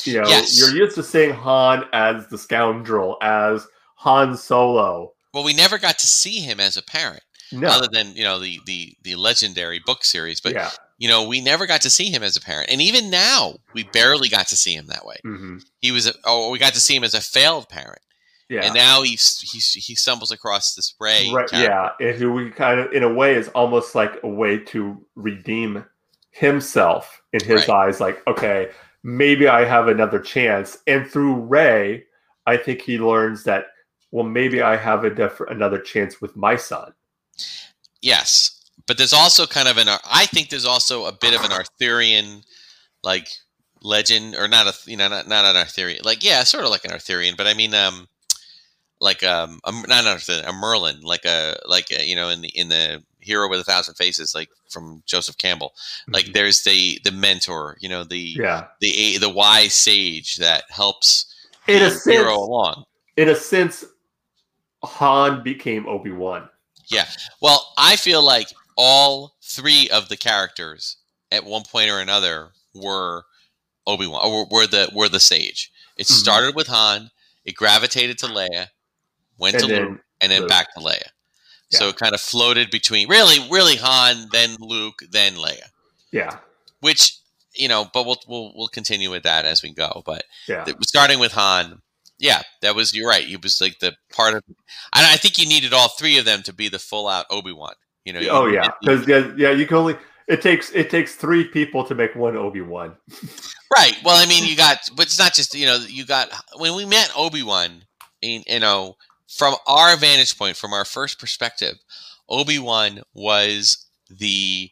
Speaker 1: You know,
Speaker 2: Yes.
Speaker 1: you're used to seeing Han as the scoundrel, as Han Solo.
Speaker 2: Well, we never got to see him as a parent,
Speaker 1: No,
Speaker 2: other than you know the the the legendary book series. But
Speaker 1: yeah,
Speaker 2: you know, we never got to see him as a parent, and even now, we barely got to see him that way.
Speaker 1: hmm
Speaker 2: He was, a, oh, we got to see him as a failed parent,
Speaker 1: yeah.
Speaker 2: and now he's he's he stumbles across this Rey.
Speaker 1: Right, yeah, and we kind of, in a way, is almost like a way to redeem himself in his
Speaker 2: Right.
Speaker 1: eyes. Like, okay, maybe I have another chance. And through Rey, I think he learns that, well, maybe I have a different another chance with my son.
Speaker 2: Yes, but there's also kind of an. I think there's also a bit of an Arthurian, like legend, or not a you know not not an Arthurian, like yeah, sort of like an Arthurian, but I mean um, like um, a, not an Arthurian, a Merlin, like a like a, you know in the in the Hero with a Thousand Faces, like from Joseph Campbell. Like there's the the mentor, you know the
Speaker 1: Mm-hmm. yeah,
Speaker 2: the the wise sage that helps
Speaker 1: in a
Speaker 2: the
Speaker 1: sense,
Speaker 2: hero along.
Speaker 1: in a sense, Han became Obi Wan.
Speaker 2: Yeah well, I feel like all three of the characters at one point or another were Obi Wan, or were the were the sage. It
Speaker 1: Mhm.
Speaker 2: started with Han, it gravitated to Leia, went to
Speaker 1: And then
Speaker 2: Luke, and then
Speaker 1: Luke.
Speaker 2: back to Leia. So it kind of floated between really, really Han, then Luke, then Leia.
Speaker 1: Yeah,
Speaker 2: Which you know, but we'll we'll we'll continue with that as we go. But
Speaker 1: yeah,
Speaker 2: th- starting with Han, yeah, that was you're right. He was like the part of, and I think you needed all three of them to be the full out Obi Wan. You know,
Speaker 1: oh
Speaker 2: needed-
Speaker 1: yeah, because yeah, yeah, you can only. It takes it takes three people to make one Obi Wan.
Speaker 2: right. Well, I mean, [LAUGHS] you got, but it's not just you know, you got when we met Obi Wan, you know, from our vantage point, from our first perspective, Obi Wan was the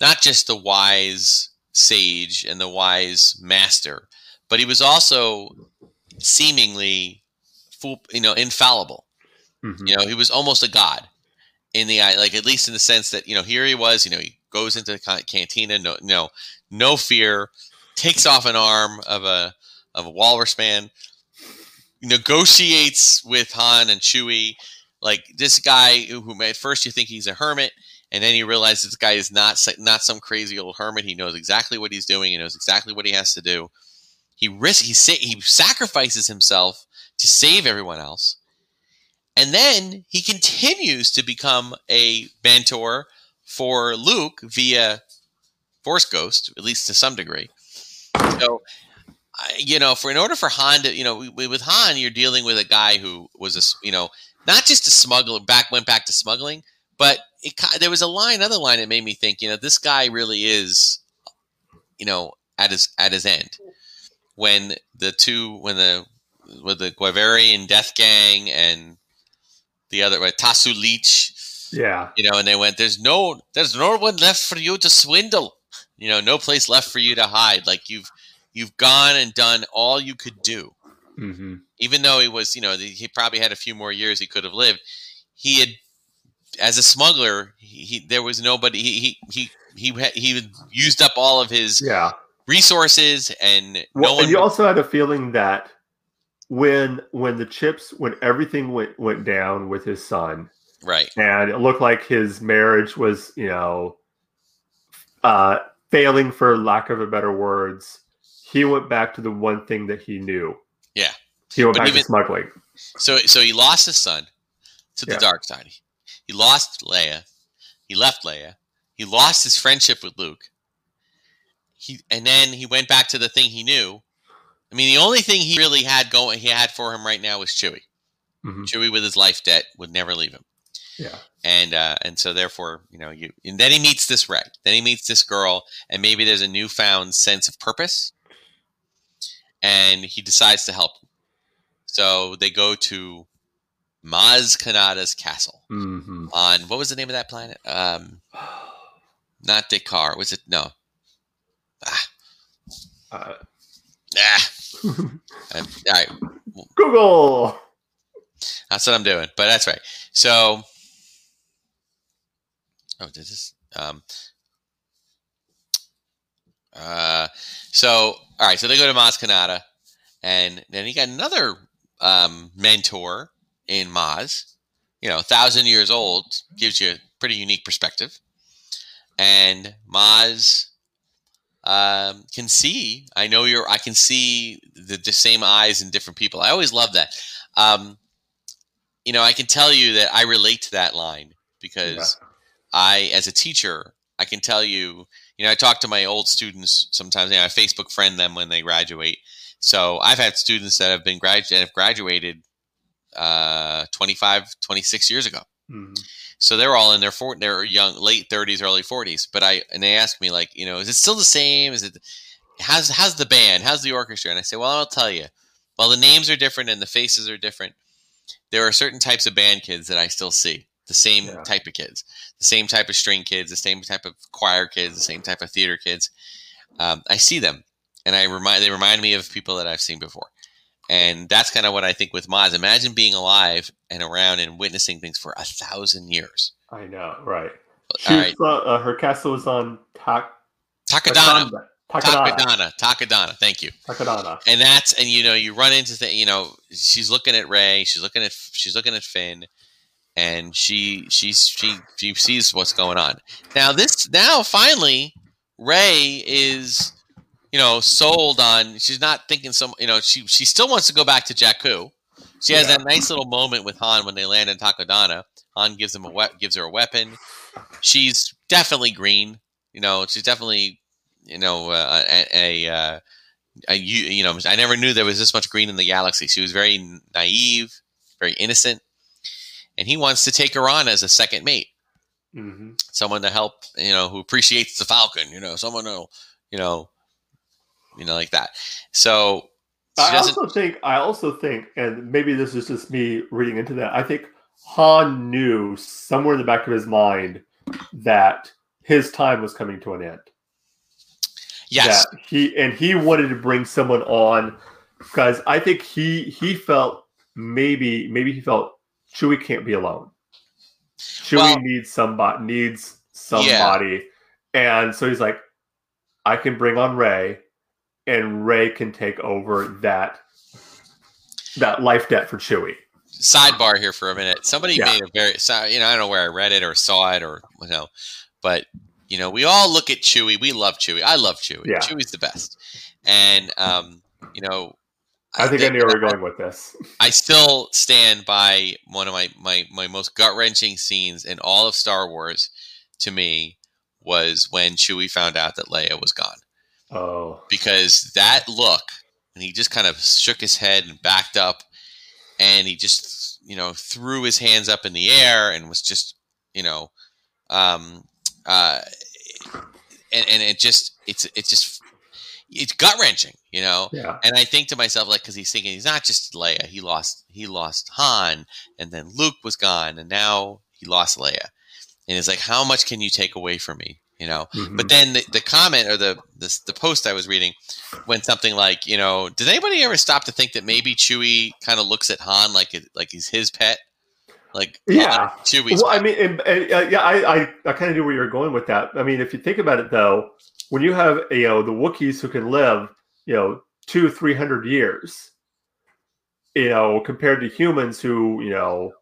Speaker 2: not just the wise sage and the wise master, but he was also seemingly, you know, infallible.
Speaker 1: Mhm.
Speaker 2: You know, he was almost a god in the eye, like at least in the sense that you know here he was. You know, he goes into the cantina, no, no, no fear, takes off an arm of a of a walrus man, negotiates with Han and Chewie. Like this guy who, at first you think he's a hermit, and then you realize this guy is not not some crazy old hermit. He knows exactly what he's doing. He knows exactly what he has to do. He risk he sa- he sacrifices himself to save everyone else. And then he continues to become a mentor for Luke via Force Ghost, at least to some degree. So, you know, for in order for Han to, you know, with Han, you're dealing with a guy who was a, you know, not just a smuggler. Back went back to smuggling, but it, there was a line, another line that made me think, you know, this guy really is, you know, at his at his end when the two when the with the Guavian Death Gang and the other right, Tasu Leech,
Speaker 1: Yeah,
Speaker 2: you know, and they went, "There's no, there's no one left for you to swindle, you know, no place left for you to hide. Like you've, you've gone and done all you could do.
Speaker 1: hmm
Speaker 2: Even though he was, you know, he probably had a few more years he could have lived. He had, as a smuggler, he, he there was nobody. He he he he, he used up all of his
Speaker 1: yeah.
Speaker 2: resources, and no
Speaker 1: Well,
Speaker 2: one.
Speaker 1: and you also had a feeling that when when the chips when everything went went down with his son
Speaker 2: right.
Speaker 1: and it looked like his marriage was you know uh failing for lack of a better words he went back to the one thing that he knew
Speaker 2: Yeah.
Speaker 1: he went
Speaker 2: But
Speaker 1: back
Speaker 2: even-
Speaker 1: to smuggling
Speaker 2: So so he lost his son to the
Speaker 1: Yeah.
Speaker 2: dark side. He lost Leia. He left Leia. He lost his friendship with Luke. He and then he went back to the thing he knew, I mean, the only thing he really had going, he had for him right now was Chewie.
Speaker 1: Mhm.
Speaker 2: Chewie with his life debt would never leave him,
Speaker 1: Yeah.
Speaker 2: and uh, and so therefore, you know, you and then he meets this Rey, then he meets this girl, and maybe there's a newfound sense of purpose, and he decides to help. So they go to Maz Kanata's castle
Speaker 1: hmm
Speaker 2: on what was the name of that planet? Um, [SIGHS] not D'Qar. Was it no? Ah,
Speaker 1: Uh,
Speaker 2: ah. [LAUGHS] All right,
Speaker 1: Google.
Speaker 2: That's what I'm doing, but that's right. So, oh, did this? Um, uh, so all right, so they go to Maz Kanata, and then he got another um, mentor in Maz. You know, a thousand years old gives you a pretty unique perspective, and Maz um, can see. I know you're. I can see the, the same eyes in different people. I always love that. Um, you know, I can tell you that I relate to that line because I, as a teacher, I can tell you, you know, I talk to my old students sometimes. You know, I Facebook friend them when they graduate. So I've had students that have been grad that have graduated uh, 25, 26 years ago.
Speaker 1: Mhm.
Speaker 2: So they're all in their fort, their young, late 30s, early 40s. But I and they ask me like, you know, is it still the same? Is it how's how's the band? How's the orchestra? And I say, well, I'll tell you. While the names are different and the faces are different, there are certain types of band kids that I still see. The same
Speaker 1: Yeah.
Speaker 2: type of kids, the same type of string kids, the same type of choir kids, the same type of theater kids. Um, I see them, and I remind they remind me of people that I've seen before. And that's kind of what I think with Maz. Imagine being alive and around and witnessing things for a thousand years.
Speaker 1: I know, right? She
Speaker 2: All right,
Speaker 1: on- uh, her castle was on Tak
Speaker 2: Takodana,
Speaker 1: Takodana.
Speaker 2: Takodana, Takodana. Thank you.
Speaker 1: Takodana.
Speaker 2: and that's and you know you run into the you know she's looking at Rey, she's looking at she's looking at Finn, and she she's she she sees what's going on. Now this now finally Rey is you know sold on. She's not thinking some you know she she still wants to go back to Jakku. She has
Speaker 1: Yeah.
Speaker 2: that nice little moment with Han when they land in Takodana. Han gives him a we- gives her a weapon. She's definitely green. You know, she's definitely you know uh, a, a uh, I, you, you know, I never knew there was this much green in the galaxy. She was very naive, very innocent, and he wants to take her on as a second mate,
Speaker 1: hmm
Speaker 2: someone to help, you know, who appreciates the Falcon, you know, someone who, you know, you know, like that. So
Speaker 1: I also think I also think, and maybe this is just me reading into that. I think Han knew somewhere in the back of his mind that his time was coming to an end.
Speaker 2: Yes,
Speaker 1: That he and he wanted to bring someone on because I think he he felt maybe maybe he felt Chewie can't be alone. Chewie
Speaker 2: Well-
Speaker 1: needs somebody needs somebody, and so he's like, I can bring on Rey, and Rey can take over that that life debt for Chewie.
Speaker 2: sidebar here for a minute. Somebody
Speaker 1: Yeah.
Speaker 2: made a very, so- you know, I don't know where I read it or saw it or you know, but you know, we all look at Chewie. We love Chewie. I love Chewie.
Speaker 1: Yeah.
Speaker 2: Chewie's the best, and um, you know,
Speaker 1: I think I knew where we're going with this.
Speaker 2: I still stand by one of my my, my most gut wrenching scenes in all of Star Wars. To me, was when Chewie found out that Leia was gone
Speaker 1: Oh,
Speaker 2: because that look, and he just kind of shook his head and backed up, and he just you know threw his hands up in the air and was just you know, um, uh, and and it just it's it's just it's gut wrenching, you know.
Speaker 1: yeah.
Speaker 2: And I think to myself, like, because he's thinking he's not just Leia. He lost he lost Han, and then Luke was gone, and now he lost Leia. And it's like, how much can you take away from me? You know.
Speaker 1: Mhm.
Speaker 2: But then the, the comment or the, the the post I was reading went something like, you know, did anybody ever stop to think that maybe Chewie kind of looks at Han like it, like he's his pet, like
Speaker 1: Yeah.
Speaker 2: Han, Chewie's
Speaker 1: well, I mean, and, and, uh, yeah, I, I, I kind of knew where you were going with that. I mean, if you think about it, though, when you have you know the Wookiees who can live, you know, two, three hundred years, you know, compared to humans who, you know,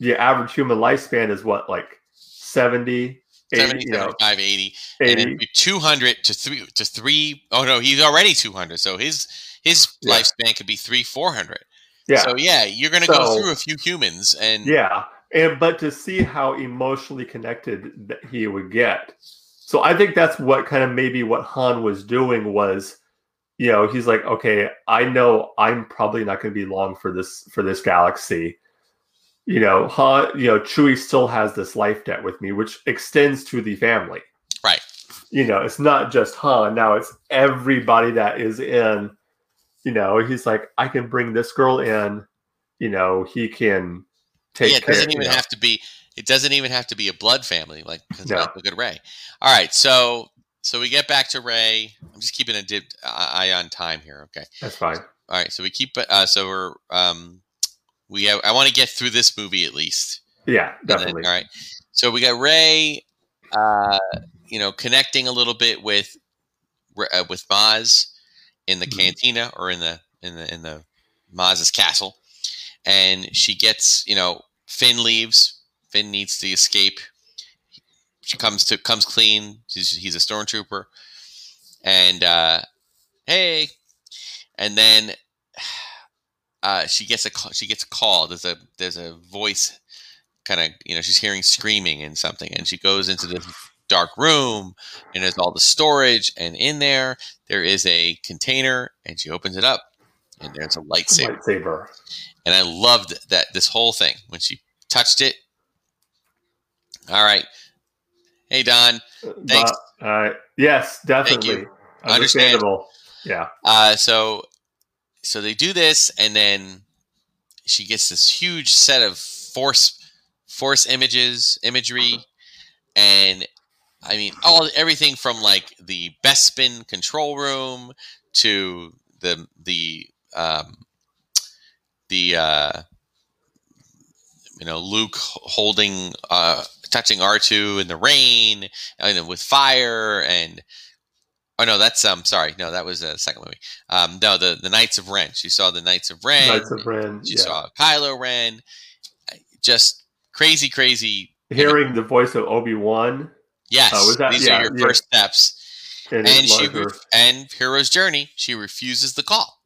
Speaker 1: the average human lifespan is what, like 70, 80,
Speaker 2: 70,
Speaker 1: you know,
Speaker 2: 75, 80, and
Speaker 1: 80.
Speaker 2: then 200 to three to three. Oh no, he's already 200. So his his
Speaker 1: Yeah.
Speaker 2: lifespan could be three, 400.
Speaker 1: Yeah.
Speaker 2: So yeah, you're going to go through a few humans and
Speaker 1: Yeah, and but to see how emotionally connected that he would get, so I think that's what kind of maybe what Han was doing was you know, he's like, okay, I know I'm probably not going to be long for this for this galaxy. You know, huh? You know, Chewie still has this life debt with me, which extends to the family.
Speaker 2: Right.
Speaker 1: You know, it's not just Han. Now it's everybody that is in. You know, he's like, I can bring this girl in. You know, he can take.
Speaker 2: Yeah, it doesn't even
Speaker 1: know.
Speaker 2: have to be. It doesn't even have to be a blood family. Like,
Speaker 1: No.
Speaker 2: look at Rey. All right, so so we get back to Rey. I'm just keeping a dip, eye on time here. Okay.
Speaker 1: That's fine.
Speaker 2: All right, so we keep. Uh, so we're um, we. have. I want to get through this movie at least.
Speaker 1: Yeah,
Speaker 2: And then-
Speaker 1: definitely.
Speaker 2: all right. So we got Rey, uh, you know, connecting a little bit with uh, with Maz in the
Speaker 1: Mhm.
Speaker 2: cantina or in the in the in the Maz's castle, and she gets you know Finn leaves. Finn needs to escape. She comes to comes clean. He's, he's a stormtrooper, and uh, hey, and then uh, she gets a call, she gets a call. There's a there's a voice, kind of you know she's hearing screaming and something, and she goes into the dark room, and there's all the storage, and in there there is a container, and she opens it up, and there's a lightsaber,
Speaker 1: Lightsaber.
Speaker 2: and I loved that this whole thing when she touched it. All right, hey Don, Thanks.
Speaker 1: Uh, yes, definitely. Understandable. Yeah.
Speaker 2: Uh, so, so they do this, and then she gets this huge set of force force images, imagery, and I mean, all everything from like the Bespin control room to the the um, the uh, you know Luke holding uh, touching R two in the rain and with fire and oh no that's um sorry no that was a second movie. Um no the the Knights of Ren. She saw the Knights of Ren.
Speaker 1: Knights of Ren.
Speaker 2: she
Speaker 1: Yeah.
Speaker 2: saw Kylo Ren. Just crazy crazy
Speaker 1: Hearing the voice of Obi Wan
Speaker 2: yes
Speaker 1: was that-
Speaker 2: these
Speaker 1: yeah,
Speaker 2: are your
Speaker 1: yeah.
Speaker 2: first steps.
Speaker 1: And,
Speaker 2: and she ref- and hero's journey she refuses the call.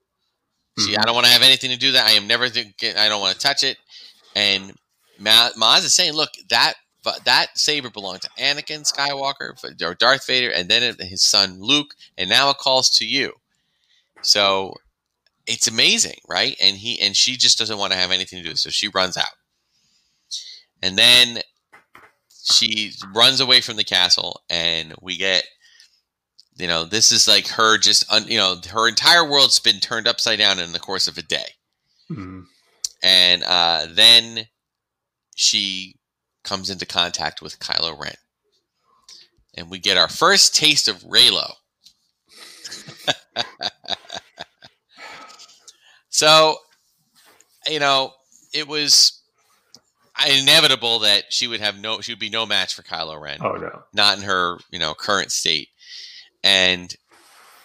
Speaker 2: She
Speaker 1: Mhm.
Speaker 2: i don't want to have anything to do with that. I am never th- i don't want to touch it. And Ma- maz is saying look that that saber belonged to anakin skywalker or darth vader and then his son luke and now it calls to you. So it's amazing right? And he and she just doesn't want to have anything to do with it so she runs out. And then she runs away from the castle and we get you know this is like her just un, you know her entire world's been turned upside down in the course of a day.
Speaker 1: Mhm.
Speaker 2: and uh, then she comes into contact with Kylo Ren. And we get our first taste of Reylo. [LAUGHS] So you know it was inevitable that she would have no she would be no match for Kylo Ren.
Speaker 1: Oh no.
Speaker 2: not in her you know current state. And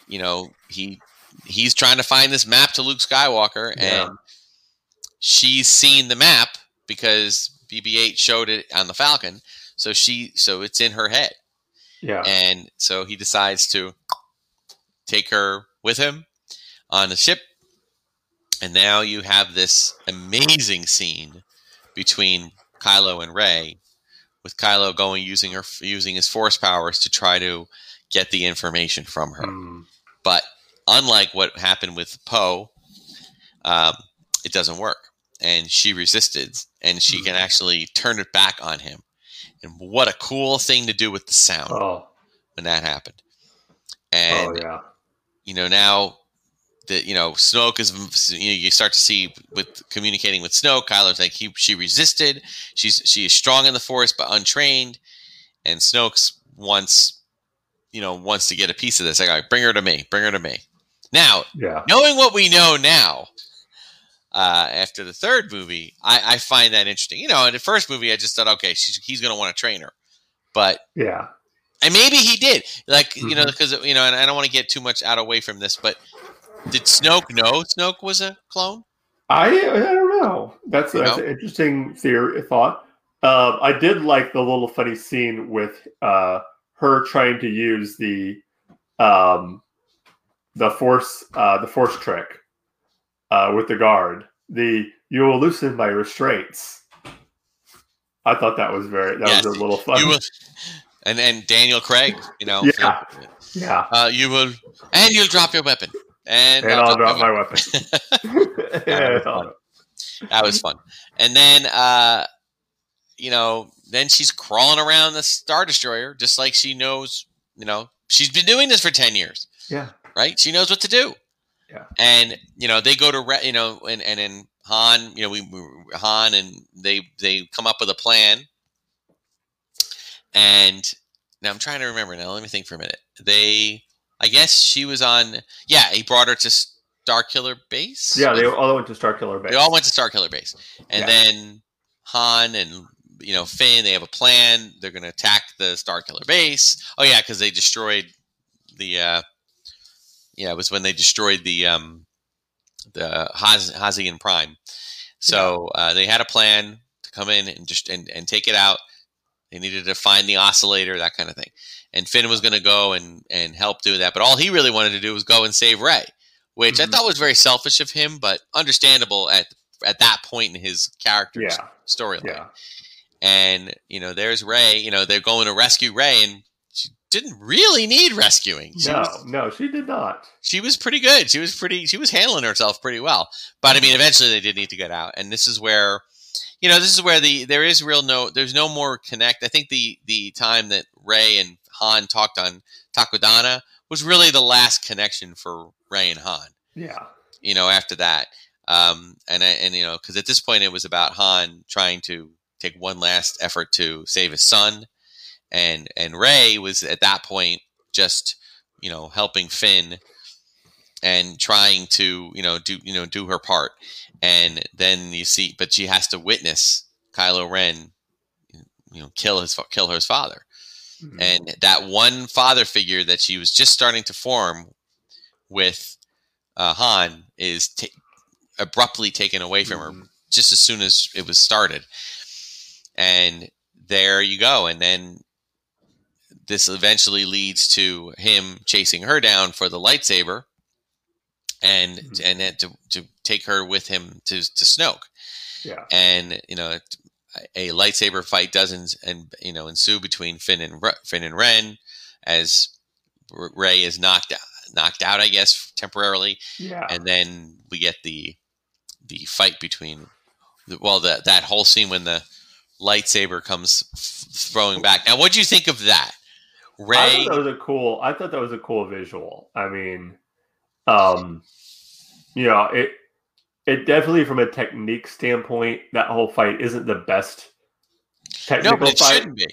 Speaker 2: you know he he's trying to find this map to luke skywalker.
Speaker 1: Yeah.
Speaker 2: and she's seen the map because bb8 showed it on the falcon so she so it's in her head
Speaker 1: Yeah.
Speaker 2: and so he decides to take her with him on the ship and now you have this amazing scene between Kylo and Rey with Kylo going using her using his force powers to try to get the information from her
Speaker 1: Mm.
Speaker 2: but unlike what happened with Poe um, it doesn't work and she resisted and she can hmm. actually turn it back on him and what a cool thing to do with the sound
Speaker 1: Oh.
Speaker 2: when that happened.
Speaker 1: Oh
Speaker 2: And
Speaker 1: yeah.
Speaker 2: you know now that you know Snoke is you, know, you start to see with communicating with Snoke, Kylo's like he she resisted. She's she is strong in the Force but untrained, and Snoke's wants you know wants to get a piece of this. Like, all right, bring her to me, bring her to me. Now,
Speaker 1: Yeah.
Speaker 2: knowing what we know now. Uh, after the third movie, I, I find that interesting. You know, in the first movie, I just thought, okay, she's, he's going to want to train her, but
Speaker 1: Yeah.
Speaker 2: and maybe he did like you know because you know and i don't want to get too much out away from this but did snoke know snoke was a clone
Speaker 1: I I don't know. That's
Speaker 2: You
Speaker 1: that's
Speaker 2: know?
Speaker 1: an interesting theory thought. Um, I did like the little funny scene with uh, her trying to use the um, the force uh, the force trick uh, with the guard. The you will loosen my restraints. I thought that was very that
Speaker 2: Yes,
Speaker 1: was a little fun.
Speaker 2: will and and daniel craig you know
Speaker 1: Yeah. Yeah.
Speaker 2: uh, you will and you'll drop your weapon And,
Speaker 1: And
Speaker 2: uh,
Speaker 1: I'll drop my weapon. [LAUGHS] [LAUGHS]
Speaker 2: That was fun. that was fun. And then, uh, you know, then she's crawling around the Star Destroyer just like she knows, you know, she's been doing this for 10 years,
Speaker 1: yeah.
Speaker 2: right? She knows what to do.
Speaker 1: Yeah.
Speaker 2: And, you know, they go to, re- you know, and, and then Han, you know, we, we, Han and they, they come up with a plan. And now I'm trying to remember now. Let me think for a minute. They, I guess she was on, yeah, he brought her to Star Killer Base.
Speaker 1: Yeah, they all went to Star Killer Base.
Speaker 2: They all went to Star Killer Base, and
Speaker 1: Yeah.
Speaker 2: then Han and you know Finn they have a plan. They're going to attack the Star Killer Base. Oh yeah, because they destroyed the. Uh, yeah, it was when they destroyed the um, the Haz- Hosnian Prime. So uh, they had a plan to come in and just and, and take it out. They needed to find the oscillator, that kind of thing. And Finn was going to go and and help do that, but all he really wanted to do was go and save Rey, which
Speaker 1: Mhm.
Speaker 2: I thought was very selfish of him, but understandable at at that point in his character's
Speaker 1: Yeah.
Speaker 2: storyline.
Speaker 1: Yeah.
Speaker 2: And you know, there's Rey. You know, they're going to rescue Rey, and didn't really need rescuing. She
Speaker 1: No,
Speaker 2: was,
Speaker 1: no, she did not.
Speaker 2: she was pretty good. She was pretty. She was handling herself pretty well. But I mean, eventually they did need to get out, and this is where, you know, this is where the there is real no. There's no more connect. I think the the time that Rey and Han talked on Takodana was really the last connection for Rey and Han.
Speaker 1: Yeah.
Speaker 2: You know, after that, um, and I, and you know, because at this point it was about Han trying to take one last effort to save his son, and and Rey was at that point just you know helping Finn and trying to you know do you know do her part, and then you see, but she has to witness Kylo Ren, you know, kill his kill her father,
Speaker 1: Mhm.
Speaker 2: and that one father figure that she was just starting to form with uh, Han is ta abruptly taken away from her
Speaker 1: Mhm.
Speaker 2: just as soon as it was started. And there you go. And then this eventually leads to him chasing her down for the lightsaber and
Speaker 1: Mhm.
Speaker 2: and then to, to take her with him to, to Snoke.
Speaker 1: Yeah.
Speaker 2: And you know, a lightsaber fight doesn't and you know ensue between Finn and Finn and Ren as Rey is knocked knocked out, I guess, temporarily
Speaker 1: Yeah.
Speaker 2: and then we get the the fight between the, well the, that whole scene when the lightsaber comes f- throwing back now what do you think of that
Speaker 1: I
Speaker 2: ray
Speaker 1: thought that was a cool. I thought that was a cool visual. I mean, um, you know, it it definitely from a technique standpoint, that whole fight isn't the best technical
Speaker 2: no but it
Speaker 1: fight.
Speaker 2: shouldn't be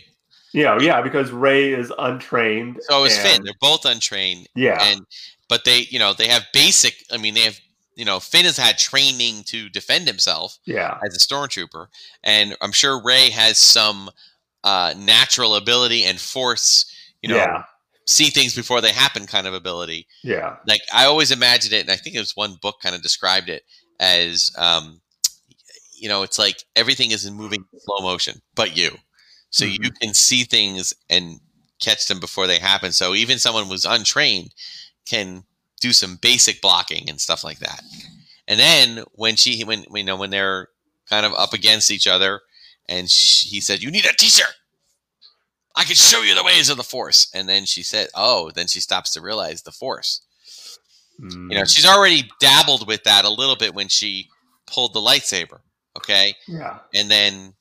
Speaker 1: know, yeah, because Rey is untrained.
Speaker 2: so is
Speaker 1: and-
Speaker 2: finn they're both untrained
Speaker 1: Yeah,
Speaker 2: and but they you know they have basic i mean they have you know finn has had training to defend himself
Speaker 1: yeah,
Speaker 2: as a stormtrooper and i'm sure rey has some uh, natural ability and force you know
Speaker 1: yeah,
Speaker 2: see things before they happen kind of ability
Speaker 1: yeah,
Speaker 2: like I always imagined it, and I think it was one book kind of described it as, um, you know, it's like everything is in moving slow motion, but you, so you can see things and catch them before they happen. So even someone who's untrained can do some basic blocking and stuff like that. And then when she, when you know, when they're kind of up against each other, and she, he said, "You need a teacher." I can show you the ways of the force. And then she said, Oh, then she stops to realize the force.
Speaker 1: Mm,
Speaker 2: You know, she's already dabbled with that a little bit when she pulled the lightsaber. Okay.
Speaker 1: yeah,
Speaker 2: And then,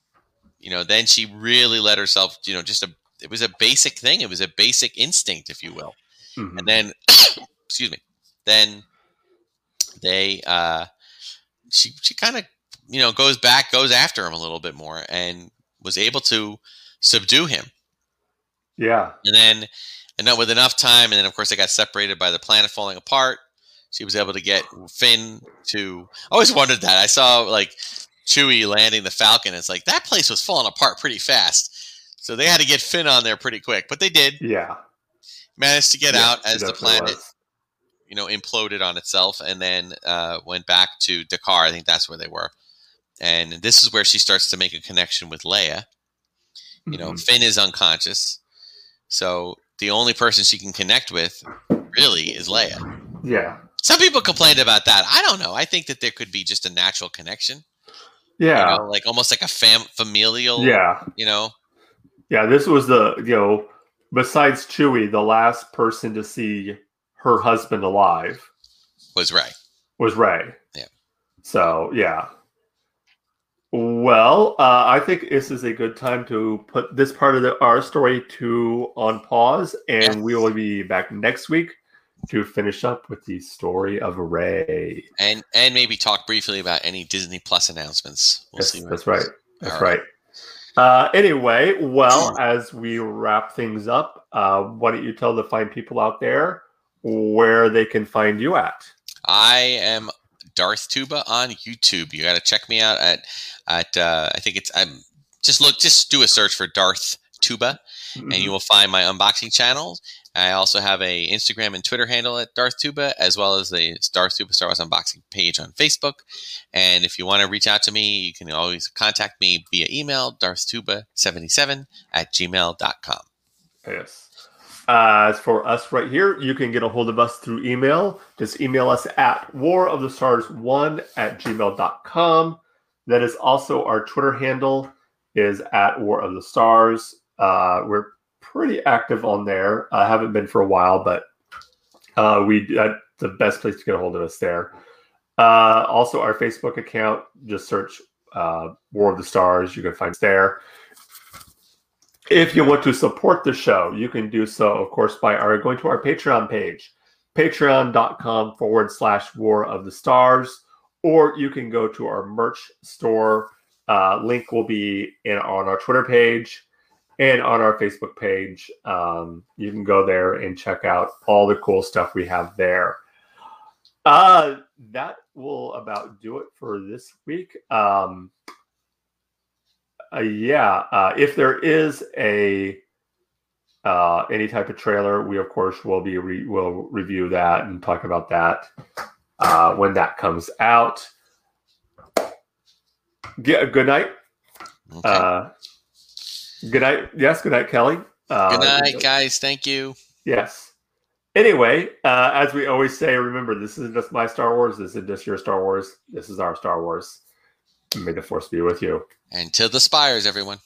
Speaker 2: you know, then she really let herself, you know, just a, it was a basic thing. It was a basic instinct, if you will.
Speaker 1: mhm,
Speaker 2: And then, [COUGHS] excuse me, then they, uh, she, she kind of, you know, goes back, goes after him a little bit more and was able to subdue him.
Speaker 1: Yeah,
Speaker 2: And then, and then with enough time, and then of course they got separated by the planet falling apart. She was able to get Finn to. I always wondered that. I saw like Chewie landing the Falcon. It's like that place was falling apart pretty fast. So they had to get Finn on there pretty quick, but they did
Speaker 1: yeah.
Speaker 2: Managed to get
Speaker 1: Yeah,
Speaker 2: out as the planet,
Speaker 1: was.
Speaker 2: you know, imploded on itself, and then uh, went back to D'Qar. I think that's where they were. And this is where she starts to make a connection with Leia. You know,
Speaker 1: Mhm.
Speaker 2: Finn is unconscious. So the only person she can connect with really is Leia.
Speaker 1: yeah,
Speaker 2: Some people complained about that. I don't know. I think that there could be just a natural connection.
Speaker 1: yeah,
Speaker 2: You know, like almost like a fam familial,
Speaker 1: yeah.
Speaker 2: you know.
Speaker 1: Yeah, this was the you know, besides Chewie, the last person to see her husband alive.
Speaker 2: was Rey.
Speaker 1: Was Rey.
Speaker 2: Yeah.
Speaker 1: So yeah. Well, uh, I think this is a good time to put this part of the, our story to on pause, and
Speaker 2: Yes.
Speaker 1: we will be back next week to finish up with the story of Rey.
Speaker 2: And and maybe talk briefly about any Disney Plus announcements. We'll
Speaker 1: Yes,
Speaker 2: see. what-
Speaker 1: that's right. That's
Speaker 2: All
Speaker 1: right. Uh, anyway, well, as we wrap things up, uh, why don't you tell the fine people out there where they can find you at?
Speaker 2: I am Darth Tuba on YouTube. You got to check me out at at uh, I think it's I'm just look just do a search for Darth Tuba and
Speaker 1: Mm-hmm.
Speaker 2: you will find my unboxing channel. I also have a Instagram and Twitter handle at Darth Tuba, as well as the Darth Tuba Star Wars unboxing page on Facebook. And if you want to reach out to me, you can always contact me via email, darthtuba77 at gmail.com.
Speaker 1: Yes. Uh, as for us right here, you can get a hold of us through email. Just email us at war of the stars one at gmail.com. That is also our Twitter handle is at war of the stars. Uh, we're pretty active on there. I haven't been for a while, but uh, we that's the best place to get a hold of us there. Uh, also, our Facebook account, just search uh, War of the Stars. You can find us there. If you want to support the show, you can do so, of course, by our going to our Patreon page, patreon.com forward slash war of the stars, or you can go to our merch store. Uh, link will be in on our Twitter page and on our Facebook page. Um, you can go there and check out all the cool stuff we have there. Uh, that will about do it for this week. Um, uh, yeah, uh, if there is a uh, any type of trailer, we of course will be re- will review that and talk about that uh, when that comes out. Get, good night.
Speaker 2: Okay.
Speaker 1: Uh, good night. Yes, good night, Kelly. Uh,
Speaker 2: Good night, guys. Thank you.
Speaker 1: Yes. Anyway, uh, as we always say, remember this isn't just my Star Wars. This isn't just your Star Wars. This is our Star Wars. May the force be with you.
Speaker 2: And to the spires, everyone.